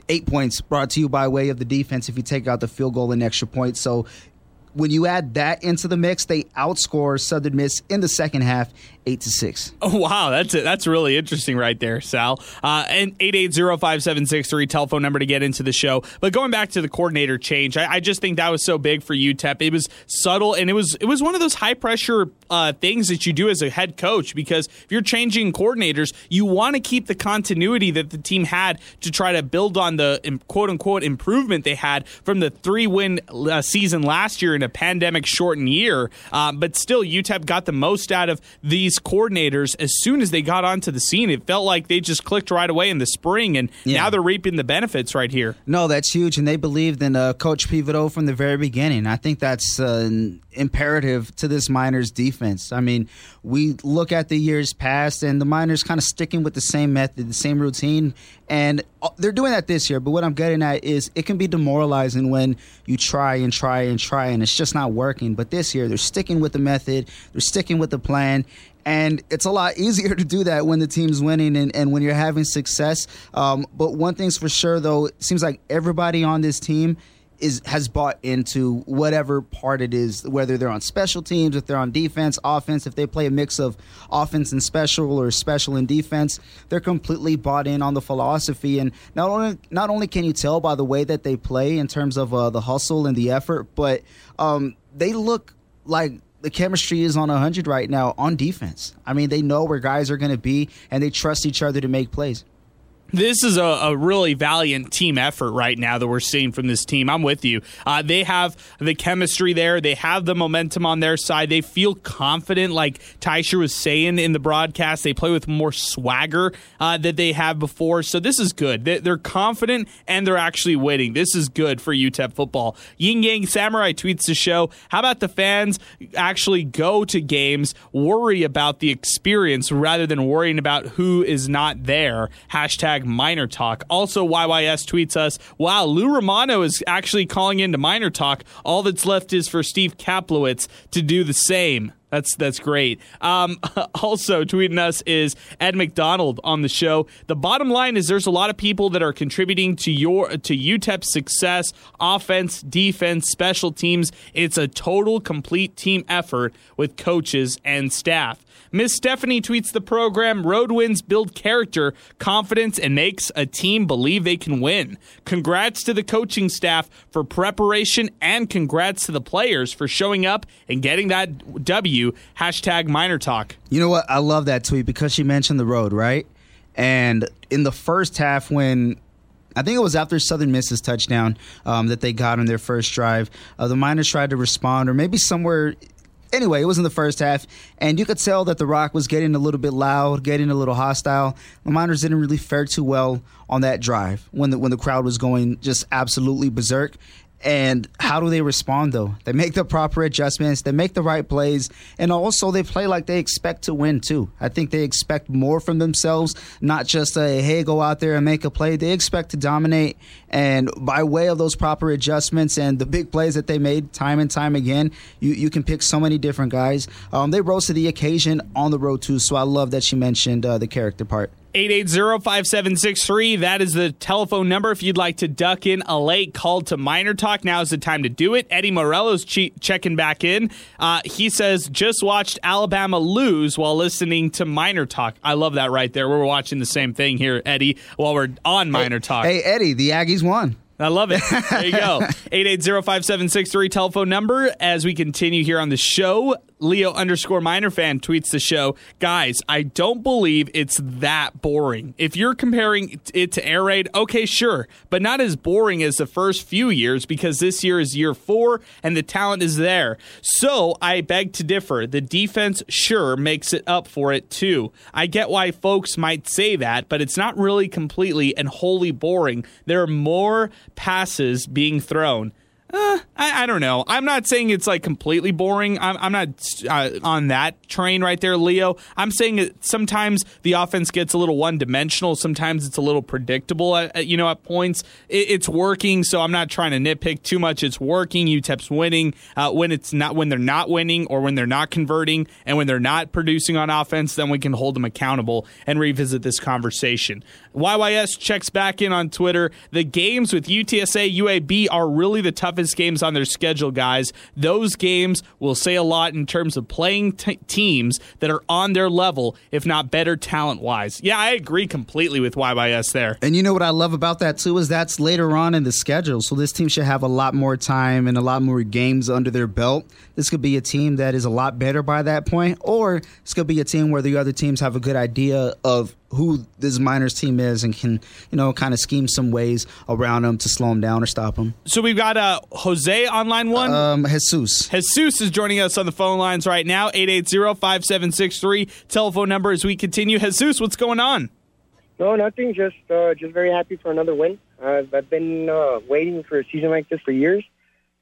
eight points brought to you by way of the defense if you take out the field goal and extra point. So when you add that into the mix, they outscore Southern Miss in the second half, eight to six. Oh wow, that's it. That's really interesting right there, Sal. Uh, and eight eight zero five seven six three telephone number to get into the show. But going back to the coordinator change, I, I, just think that was so big for UTEP. It was subtle, and it was it was one of those high pressure uh, things that you do as a head coach because if you're changing coordinators, you want to keep the continuity that the team had to try to build on the quote unquote improvement they had from the three win uh, season last year in a pandemic shortened year. Uh, but still, UTEP got the most out of these coordinators as soon as they got onto the scene. It felt like they just clicked right away in the spring, and yeah. now they're reaping the benefits right here. No, that's huge, and they believed in uh, Coach Peveto from the very beginning. I think that's uh, imperative to this Miners defense. I mean, we look at the years past, and the Miners kind of sticking with the same method, the same routine, and they're doing that this year. But what I'm getting at is it can be demoralizing when you try and try and try, and it's just not working. But this year, they're sticking with the method, they're sticking with the plan, and it's a lot easier to do that when the team's winning and, and when you're having success. Um, but one thing's for sure, though, it seems like everybody on this team is has bought into whatever part it is, whether they're on special teams, if they're on defense, offense, if they play a mix of offense and special or special and defense, they're completely bought in on the philosophy. And not only not only can you tell by the way that they play in terms of uh, the hustle and the effort, but um, they look like the chemistry is on 100 right now on defense. I mean, they know where guys are going to be and they trust each other to make plays this is a, a, really valiant team effort right now that we're seeing from this team. I'm with you. Uh, they have the chemistry there. They have the momentum on their side. They feel confident, like Teicher was saying in the broadcast. They play with more swagger uh, that they have before. So this is good. They're confident and they're actually winning. This is good for UTEP football. Yin Yang Samurai tweets the show. How about the fans actually go to games, worry about the experience rather than worrying about who is not there? Hashtag hashtag Miner Talk. Also, YYS tweets us, wow, Lou Romano is actually calling into Miner Talk. All that's left is for Steve Kaplowitz to do the same. That's that's great. Um, also, tweeting us is Ed McDonald on the show. The bottom line is there's a lot of people that are contributing to your to UTEP's success, offense, defense, special teams. It's a total, complete team effort with coaches and staff. Miss Stephanie tweets the program Road wins build character, confidence, and makes a team believe they can win. Congrats to the coaching staff for preparation and congrats to the players for showing up and getting that W. Hashtag Miner Talk. You know what? I love that tweet because she mentioned the road, right? And in the first half, when I think it was after Southern Miss's touchdown um, that they got on their first drive. Uh, the Miners tried to respond, or maybe somewhere anyway, it was in the first half, and you could tell that The Rock was getting a little bit loud, getting a little hostile. The Miners didn't really fare too well on that drive when the when the crowd was going just absolutely berserk. And how do they respond though? They make the proper adjustments, they make the right plays, and also they play like they expect to win too. I think they expect more from themselves, not just a hey, go out there and make a play. They expect to dominate, and by way of those proper adjustments and the big plays that they made time and time again, you, you can pick so many different guys. Um, they rose to the occasion on the road too, so I love that she mentioned uh, the character part. 880-5763. That is the telephone number if you'd like to duck in a late call to miner Talk. Now is the time to do it. Eddie Morello's che- checking back in. Uh, he says, just watched Alabama lose while listening to miner Talk. I love that right there. We're watching the same thing here, Eddie, while we're on Miner Talk. Hey, Eddie, the Aggies won. I love it. There you go. 880-5763 telephone number as we continue here on the show. Leo underscore miner fan tweets the show. Guys, I don't believe it's that boring. If you're comparing it to air raid, okay, sure, but not as boring as the first few years because this year is year four and the talent is there. So I beg to differ. The defense sure makes it up for it too. I get why folks might say that, but it's not really completely and wholly boring. There are more passes being thrown. Uh, I, I, don't know. I'm not saying it's like completely boring. I'm, I'm not uh, on that train right there, Leo. I'm saying that sometimes the offense gets a little one dimensional. Sometimes it's a little predictable. At, at, you know, at points it, it's working. So I'm not trying to nitpick too much. It's working. UTEP's winning uh, when it's not when they're not winning or when they're not converting and when they're not producing on offense. Then we can hold them accountable and revisit this conversation. YYS checks back in on Twitter. The games with UTSA UAB are really the toughest games on their schedule, guys. Those games will say a lot in terms of playing t- teams that are on their level, if not better talent wise. Yeah, I agree completely with YYS there. And you know what I love about that too is that's later on in the schedule. So this team should have a lot more time and a lot more games under their belt. This could be a team that is a lot better by that point, or this could be a team where the other teams have a good idea of who this Miners team is and can, you know, kind of scheme some ways around them to slow them down or stop them. So we've got uh, Jose on line one. Um, Jesus. Jesus is joining us on the phone lines right now. 880-5763 telephone number as we continue. Jesus, what's going on? No, nothing. Just uh, just very happy for another win. I've, I've been uh, waiting for a season like this for years,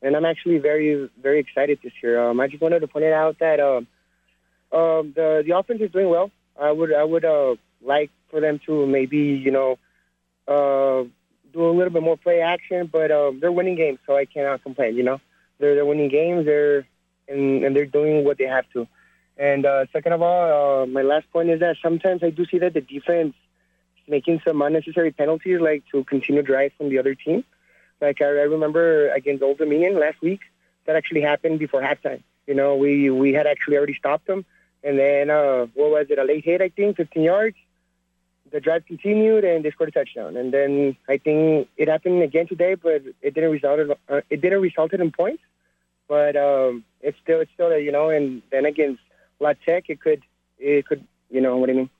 and I'm actually very very excited this year. Um, I just wanted to point it out that um, um, the the offense is doing well. I would I would uh, like for them to maybe you know uh, do a little bit more play action, but um, they're winning games, so I cannot complain. You know, they're they're winning games, they're and, and they're doing what they have to. And uh, second of all, uh, my last point is that sometimes I do see that the defense is making some unnecessary penalties, like to continue drive from the other team. Like I, I remember against Old Dominion last week, that actually happened before halftime. You know, we we had actually already stopped them, and then uh, what was it? A late hit, I think, 15 yards the drive continued and they scored a touchdown. And then I think it happened again today, but it didn't result. In, uh, it didn't result in points, but um, it's still it's still you know. And then against La Tech, it could it could you know what I mean.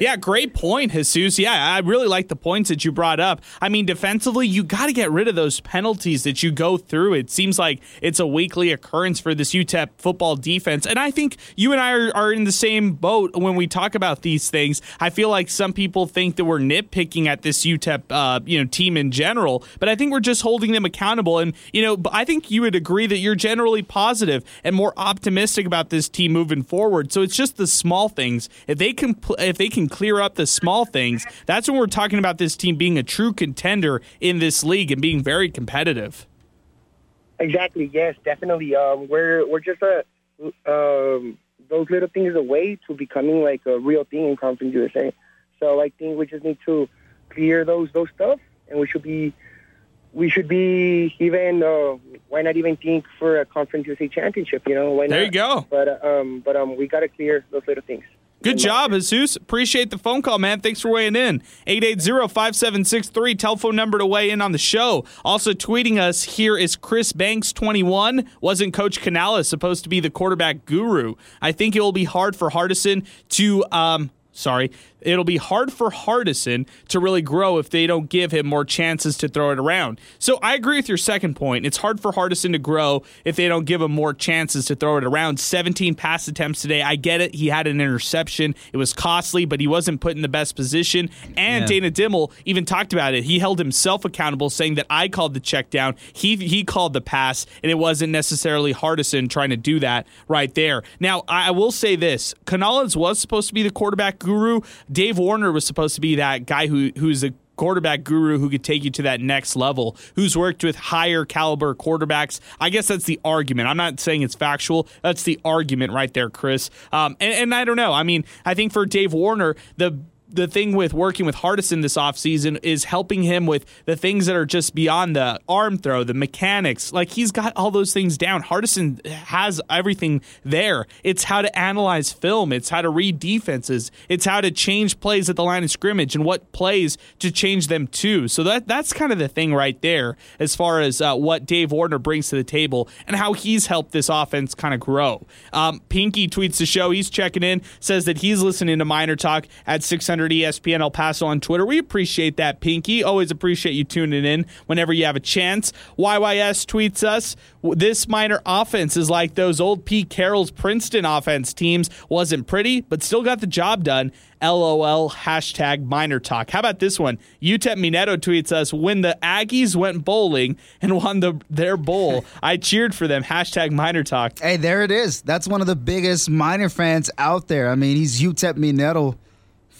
Yeah, great point, Jesus. Yeah, I really like the points that you brought up. I mean, defensively, you got to get rid of those penalties that you go through. It seems like it's a weekly occurrence for this UTEP football defense. And I think you and I are, are in the same boat when we talk about these things. I feel like some people think that we're nitpicking at this UTEP uh, you know, team in general, but I think we're just holding them accountable. And, you know, I think you would agree that you're generally positive and more optimistic about this team moving forward. So it's just the small things. If they can, if they can clear up the small things, that's when we're talking about this team being a true contender in this league and being very competitive. Exactly. Yes, definitely. Um, we're we're just a um, those little things away to becoming like a real thing in Conference USA. So I think we just need to clear those those stuff, and we should be we should be even uh, why not even think for a Conference USA championship? You know, why not? There you go. But uh, um, but um, we got to clear those little things. Good job, Jesus. Appreciate the phone call, man. Thanks for weighing in. 880-5763, telephone number to weigh in on the show. Also tweeting us, here is Chris Banks, 21. Wasn't Coach Canales supposed to be the quarterback guru? I think it will be hard for Hardison to um, sorry, it'll be hard for Hardison to really grow if they don't give him more chances to throw it around. So I agree with your second point. It's hard for Hardison to grow if they don't give him more chances to throw it around. 17 pass attempts today. I get it. He had an interception. It was costly, but he wasn't put in the best position. And Yeah. Dana Dimel even talked about it. He held himself accountable, saying that I called the check down. He he called the pass, and it wasn't necessarily Hardison trying to do that right there. Now, I I will say this: Canales was supposed to be the quarterback guru. Dave Warner was supposed to be that guy who who's a quarterback guru who could take you to that next level, who's worked with higher caliber quarterbacks. I guess that's the argument. I'm not saying it's factual. That's the argument right there, Chris. Um, and, and I don't know. I mean, I think for Dave Warner, the the thing with working with Hardison this offseason is helping him with the things that are just beyond the arm throw, the mechanics. Like he's got all those things down. Hardison has everything there. It's how to analyze film, it's how to read defenses, it's how to change plays at the line of scrimmage and what plays to change them to. So that that's kind of the thing right there as far as uh, what Dave Warner brings to the table and how he's helped this offense kind of grow. Um, Pinky tweets the show. He's checking in, says that he's listening to Miner Talk at 600 ESPN El Paso on Twitter. We appreciate that, Pinky. Always appreciate you tuning in whenever you have a chance. YYS tweets us this miner offense is like those old Pete Carril's Princeton offense teams. Wasn't pretty, but still got the job done. LOL hashtag miner talk. How about this one? UTEP Mineto tweets us when the Aggies went bowling and won the, their bowl. I cheered for them. Hashtag miner talk. Hey, there it is. That's one of the biggest miner fans out there. I mean, he's UTEP Mineto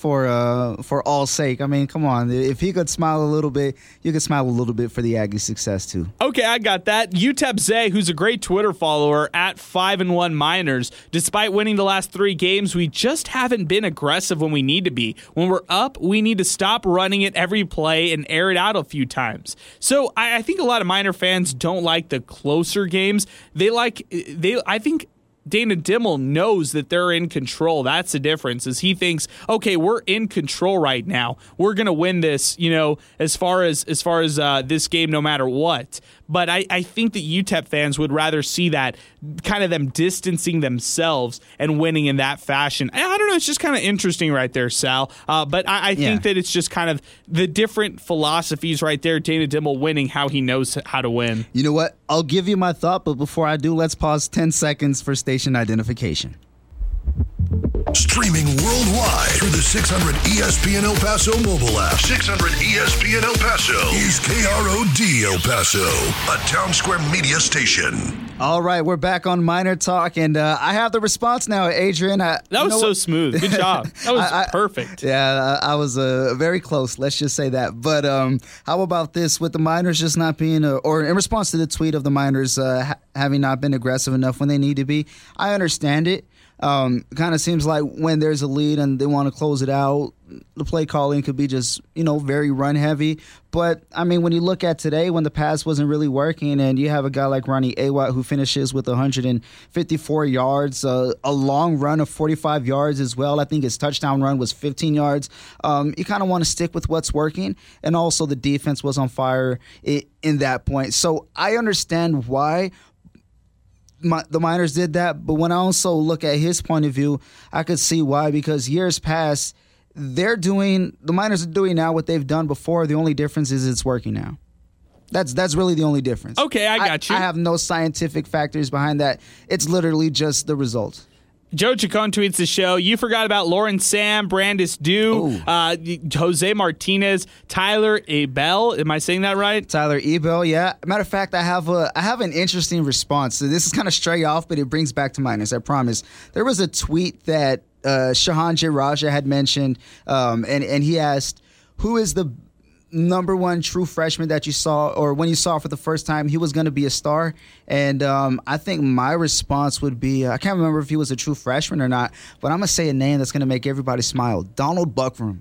for uh for all sake. I mean, come on. If he could smile a little bit, you could smile a little bit for the Aggie success too. Okay, I got that. UTEP Zay, who's a great Twitter follower at five and one Miners, Despite winning the last three games, we just haven't been aggressive when we need to be. When we're up, we need to stop running it every play and air it out a few times. So I, I think a lot of miner fans don't like the closer games. They like they. I think Dana Dimel knows that they're in control. That's the difference. Is he thinks, okay, we're in control right now. We're gonna win this. You know, as far as as far as uh, this game, no matter what. But I, I think that UTEP fans would rather see that kind of them distancing themselves and winning in that fashion. I, don't know. It's just kind of interesting right there, Sal. Uh, but I, I Yeah. think that it's just kind of the different philosophies right there. Dana Dimel winning how he knows how to win. You know what? I'll give you my thought, but before I do, let's pause 10 seconds for station identification. Streaming worldwide through the 600 ESPN El Paso mobile app. 600 ESPN El Paso is KROD El Paso, a town square media station. All right, we're back on Miner Talk, and uh, I have the response now, Adrian. I, That you was know so what? smooth. Good job. That was I- I- perfect. Yeah, I I was uh, very close. Let's just say that. But um, how about this with the miners just not being, uh, or in response to the tweet of the miners uh, ha- having not been aggressive enough when they need to be? I understand it. Um, kind of seems like when there's a lead and they want to close it out, the play calling could be just you know very run heavy. But I mean, when you look at today, when the pass wasn't really working, and you have a guy like Ronnie Awatt who finishes with 154 yards, uh, a long run of 45 yards as well. I think his touchdown run was 15 yards. Um, you kind of want to stick with what's working, and also the defense was on fire in that point. So I understand why my, the miners did that, but when I also look at his point of view, I could see why because years past they're doing the miners are doing now what they've done before. The only difference is it's working now. That's that's really the only difference. Okay, I got you. I have no scientific factors behind that. It's literally just the result. Joe Chacon tweets the show. You forgot about Lauren Sam, Brandis Dew, uh, Jose Martinez, Tyler Abel. Am I saying that right? Tyler Ebel, yeah. Matter of fact, I have a I have an interesting response. So this is kind of stray off, but it brings back to minus. I promise. There was a tweet that uh, Shahan J. Raja had mentioned, um, and and he asked, "Who is the number one true freshman that you saw, or when you saw for the first time, he was going to be a star?" And um, I think my response would be, I can't remember if he was a true freshman or not, but I'm gonna say a name that's going to make everybody smile: Donald Buckram.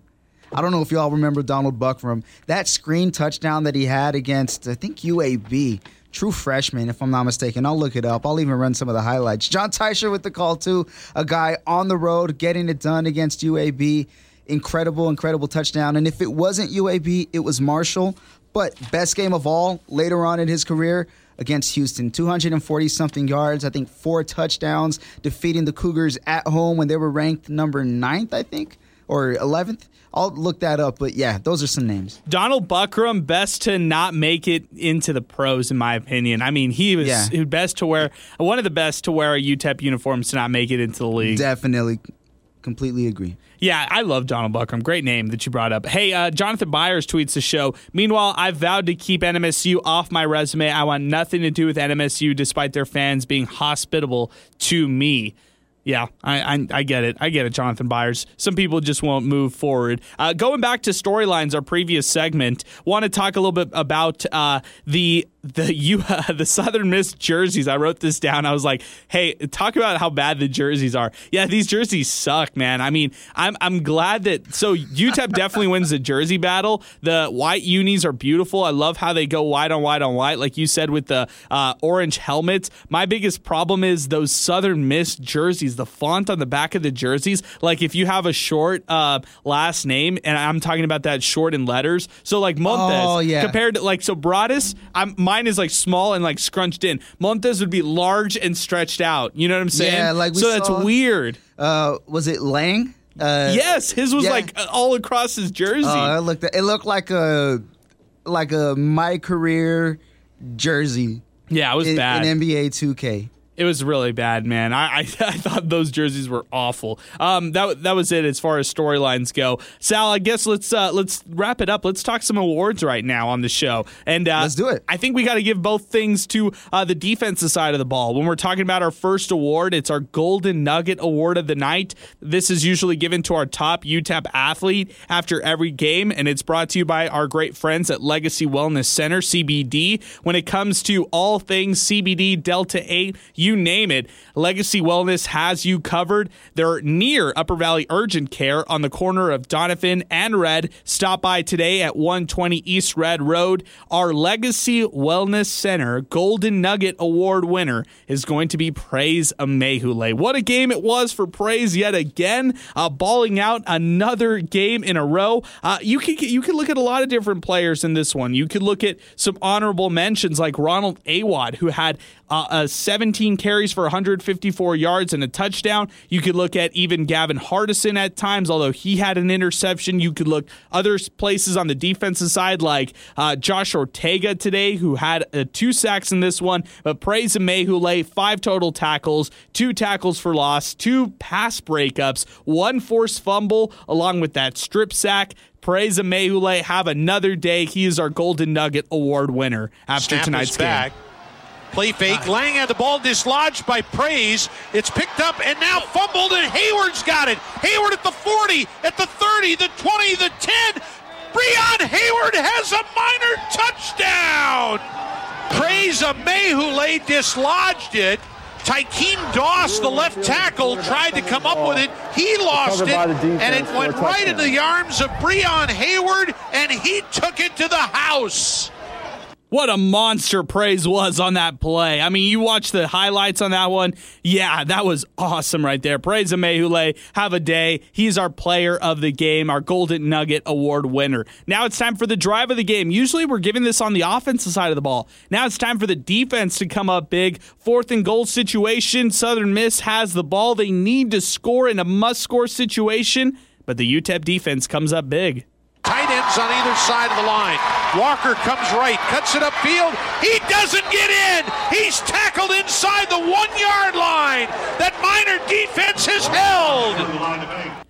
I don't know if y'all remember Donald Buckram. That screen touchdown that he had against, I think, UAB. True freshman, if I'm not mistaken. I'll look it up. I'll even run some of the highlights. John Teicher with the call, too. A guy on the road getting it done against UAB. Incredible, incredible touchdown. And if it wasn't UAB, it was Marshall. But best game of all later on in his career against Houston. 240 something yards, I think four touchdowns, defeating the Cougars at home when they were ranked number ninth, I think. or 11th. I'll look that up, but yeah, those are some names. Donald Buckram, best to not make it into the pros, in my opinion. I mean, he was Yeah. best to wear one of the best to wear a UTEP uniforms to not make it into the league. Definitely, completely agree. Yeah, I love Donald Buckram. Great name that you brought up. Hey, uh, Jonathan Byers tweets the show. Meanwhile, I've vowed to keep NMSU off my resume. I want nothing to do with NMSU, despite their fans being hospitable to me. Yeah, I, I I get it. I get it, Jonathan Byers. Some people just won't move forward. Uh, going back to storylines, our previous segment, want to talk a little bit about uh, the the you the Southern Miss jerseys. I wrote this down. I was like, hey, talk about how bad the jerseys are. Yeah, these jerseys suck, man. I mean, I'm I'm glad that so UTEP definitely wins the jersey battle. The white unis are beautiful. I love how they go white on white on white, like you said with the uh, orange helmets. My biggest problem is those Southern Miss jerseys. The font on the back of the jerseys, like if you have a short uh, last name, and I'm talking about that short in letters. So like Montes, Oh, yeah. compared to like so Broadus, I'm mine is like small and like scrunched in. Montes would be large and stretched out. You know what I'm saying? Yeah, like so that's saw- weird. Uh, was it Lang? Uh, yes, his was yeah. like all across his jersey. Oh, it looked it looked like a like a my career jersey. Yeah, it was in, bad. in NBA 2K. It was really bad, man. I, I I thought those jerseys were awful. Um, that that was it as far as storylines go. Sal, I guess let's uh, let's wrap it up. Let's talk some awards right now on the show, and uh, Let's do it. I think we got to give both things to uh, the defensive side of the ball. When we're talking about our first award, it's our Golden Nugget Award of the night. This is usually given to our top UTEP athlete after every game, and it's brought to you by our great friends at Legacy Wellness Center (CBD). When it comes to all things CBD, Delta Eight, you name it, Legacy Wellness has you covered. They're near Upper Valley Urgent Care on the corner of Doniphan and Redd. Stop by today at 120 East Redd Road. Our Legacy Wellness Center Golden Nugget Award winner is going to be Praise Amaewhule. What a game it was for Praise yet again, uh, balling out another game in a row. Uh, you can you can look at a lot of different players in this one. You could look at some honorable mentions like Ronald Awatt, who had uh, uh, 17 carries for 154 yards and a touchdown. You could look at even Gavin Hardison at times, although he had an interception. You could look other places on the defensive side like uh, Josh Ortega today, who had uh, two sacks in this one. But praise Amaewhule, five total tackles, two tackles for loss, two pass breakups, one forced fumble, along with that strip sack. Praise Amaewhule, have another day. He is our Golden Nugget Award winner after Snap tonight's game. back. Play fake. Lang had the ball dislodged by Praise. It's picked up and now fumbled, and Hayward's got it. Hayward at the 40, at the 30, the 20, the 10. Breon Hayward has a minor touchdown. Praise of Amaewhule dislodged it. Tykeem Doss, the left tackle, tried to come up with it. He lost it, by the defense and it went right into the arms of Breon Hayward, and he took it to the house. What a monster praise was on that play. I mean, you watch the highlights on that one. Yeah, that was awesome right there. Praise Amaewhule. Have a day. He's our player of the game, our Golden Nugget Award winner. Now it's time for the drive of the game. Usually we're giving this on the offensive side of the ball. Now it's time for the defense to come up big. Fourth and goal situation. Southern Miss has the ball. They need to score in a must score situation, but the UTEP defense comes up big. Tight ends on either side of the line. Walker comes right, cuts it upfield. He doesn't get in. He's tackled inside the one yard line. That minor defense has held.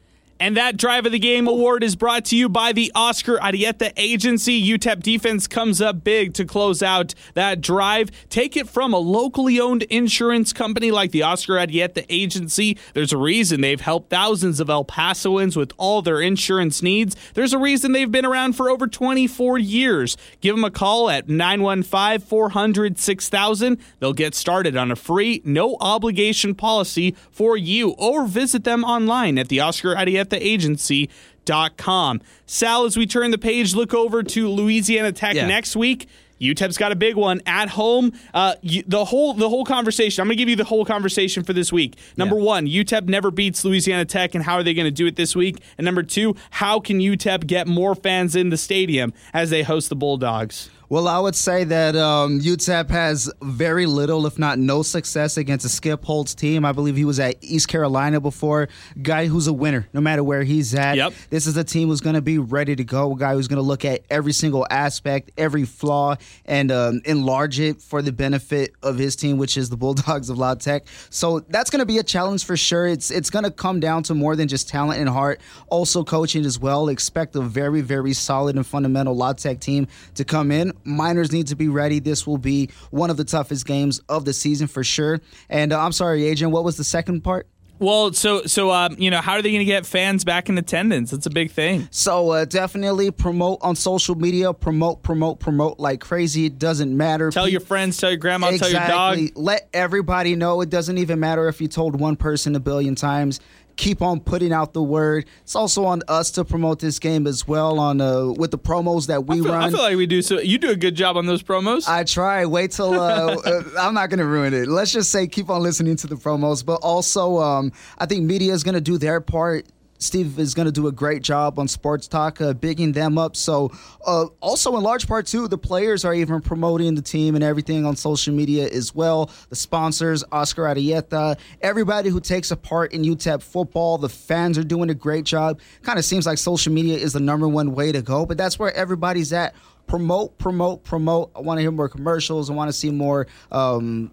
And that Drive of the Game award is brought to you by the Oscar Arieta Agency. UTEP defense comes up big to close out that drive. Take it from a locally owned insurance company like the Oscar Arieta Agency. There's a reason they've helped thousands of El Pasoans with all their insurance needs. There's a reason they've been around for over 24 years. Give them a call at 915 400 6000. They'll get started on a free, no obligation policy for you or visit them online at the Oscar Arieta Agency.com. Sal, as we turn the page, look over to Louisiana Tech Yeah. next week. UTEP's got a big one at home. Uh, you, the whole the whole conversation. I'm going to give you the whole conversation for this week. Number one, UTEP never beats Louisiana Tech, and how are they going to do it this week? And number two, how can UTEP get more fans in the stadium as they host the Bulldogs? Well, I would say that um, UTEP has very little, if not no, success against a Skip Holtz team. I believe he was at East Carolina before. Guy who's a winner, no matter where he's at. Yep. This is a team who's going to be ready to go. A guy who's going to look at every single aspect, every flaw, and um, enlarge it for the benefit of his team, which is the Bulldogs of La Tech. So that's going to be a challenge for sure. It's it's going to come down to more than just talent and heart, also coaching as well. Expect a very very solid and fundamental La Tech team to come in. Miners need to be ready. This will be one of the toughest games of the season for sure. And uh, I'm sorry, Agent, what was the second part? Well, so so um, you know, how are they going to get fans back in attendance? That's a big thing. So uh, definitely promote on social media. Promote, promote, promote like crazy. It doesn't matter. Tell your friends, tell your grandma, exactly. tell your dog. Let everybody know. It doesn't even matter if you told one person a billion times. Keep on putting out the word. It's also on us to promote this game as well on uh, with the promos that we I feel, run. I feel like we do. So you do a good job on those promos. I try. Wait till uh, uh, I'm not going to ruin it. Let's just say keep on listening to the promos, but also um, I think media is going to do their part. Steve is going to do a great job on Sports Talk, uh, bigging them up. So, uh, also in large part too, the players are even promoting the team and everything on social media as well. The sponsors, Oscar Arieta, everybody who takes a part in UTEP football, the fans are doing a great job. Kind of seems like social media is the number one way to go, but that's where everybody's at. Promote, promote, promote. I want to hear more commercials. I want to see more. Um,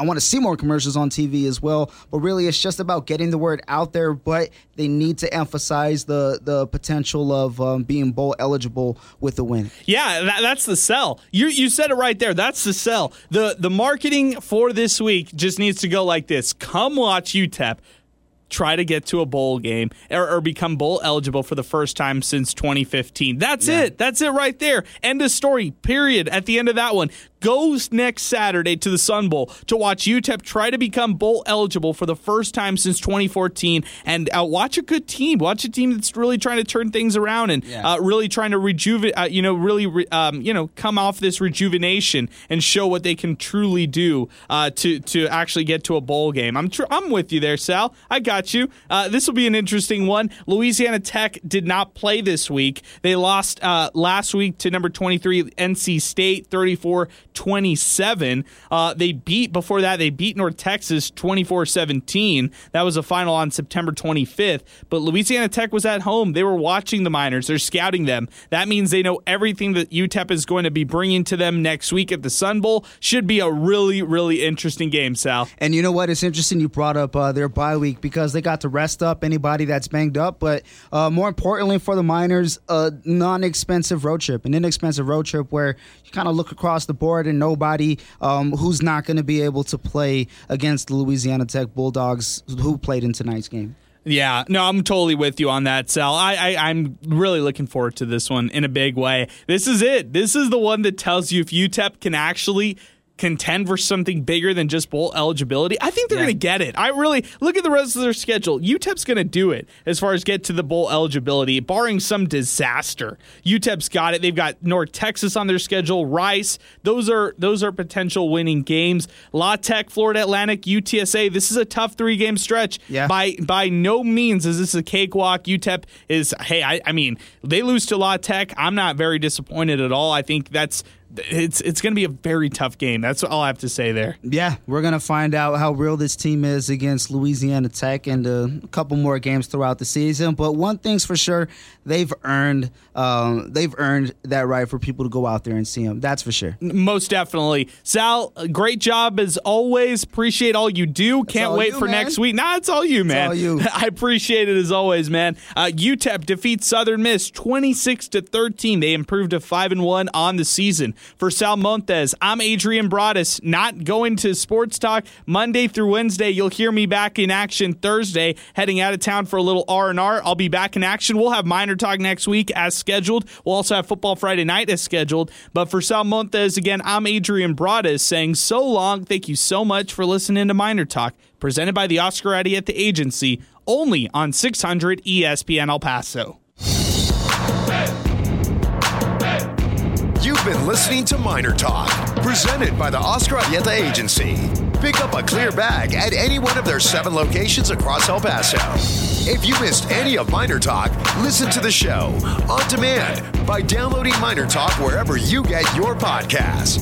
I want to see more commercials on TV as well. But really, it's just about getting the word out there. But they need to emphasize the the potential of um, being bowl eligible with the win. Yeah, that, that's the sell. You you said it right there. That's the sell. the The marketing for this week just needs to go like this: Come watch UTEP. Try to get to a bowl game or, or become bowl eligible for the first time since 2015. That's Yeah. it. That's it right there. End of story. Period. At the end of that one, goes next Saturday to the Sun Bowl to watch UTEP try to become bowl eligible for the first time since 2014, and uh, watch a good team. Watch a team that's really trying to turn things around and Yeah. uh, really trying to rejuvenate. Uh, you know, really, re- um, you know, come off this rejuvenation and show what they can truly do uh, to to actually get to a bowl game. I'm tr- I'm with you there, Sal. I got you. Uh, this will be an interesting one. Louisiana Tech did not play this week. They lost uh, last week to number 23 NC State, 34 27. Uh, they beat before that. They beat North Texas 24 17. That was a final on September 25th. But Louisiana Tech was at home. They were watching the Miners. They're scouting them. That means they know everything that UTEP is going to be bringing to them next week at the Sun Bowl. Should be a really, really interesting game, Sal. And you know what? It's interesting you brought up uh, their bye week because they got to rest up anybody that's banged up. But uh, more importantly for the Miners, a non-expensive road trip, an inexpensive road trip where you kind of look across the board and nobody um, who's not going to be able to play against the Louisiana Tech Bulldogs who played in tonight's game. Yeah, no, I'm totally with you on that, Sal. I, I I'm really looking forward to this one in a big way. This is it. This is the one that tells you if UTEP can actually contend for something bigger than just bowl eligibility. I think they're Yeah. going to get it. I really look at the rest of their schedule. UTEP's going to do it as far as get to the bowl eligibility, barring some disaster. UTEP's got it. They've got North Texas on their schedule, Rice. Those are those are potential winning games. La Tech, Florida Atlantic, UTSA. This is a tough three game stretch. Yeah. By by no means is this a cakewalk. UTEP is hey, I, I mean, they lose to La Tech. I'm not very disappointed at all. I think that's it's it's going to be a very tough game. That's all I have to say there. Yeah, we're gonna find out how real this team is against Louisiana Tech and uh, a couple more games throughout the season. But one thing's for sure, they've earned um, they've earned that right for people to go out there and see them. That's for sure. Most definitely. Sal, great job as always. Appreciate all you do. Can't wait you, for man. next week. Nah, it's all you, man. all you. I appreciate it as always, man. Uh, UTEP defeats Southern Miss 26 to 13. They improved to 5 and 1 on the season. For Sal Montes, I'm Adrian Broadus, not going to Sports Talk Monday through Wednesday. You'll hear me back in action Thursday, heading out of town for a little R&R. I'll be back in action. We'll have Miner Talk next week as scheduled. We'll also have Football Friday night as scheduled. But for Sal Montes, again, I'm Adrian Broadus saying so long. Thank you so much for listening to Miner Talk, presented by the Oscar the Agency, only on 600 ESPN El Paso. You've been listening to Miner Talk, presented by the Oscar Arieta Agency. Pick up a clear bag at any one of their seven locations across El Paso. If you missed any of Miner Talk, listen to the show on demand by downloading Minor Talk wherever you get your podcasts.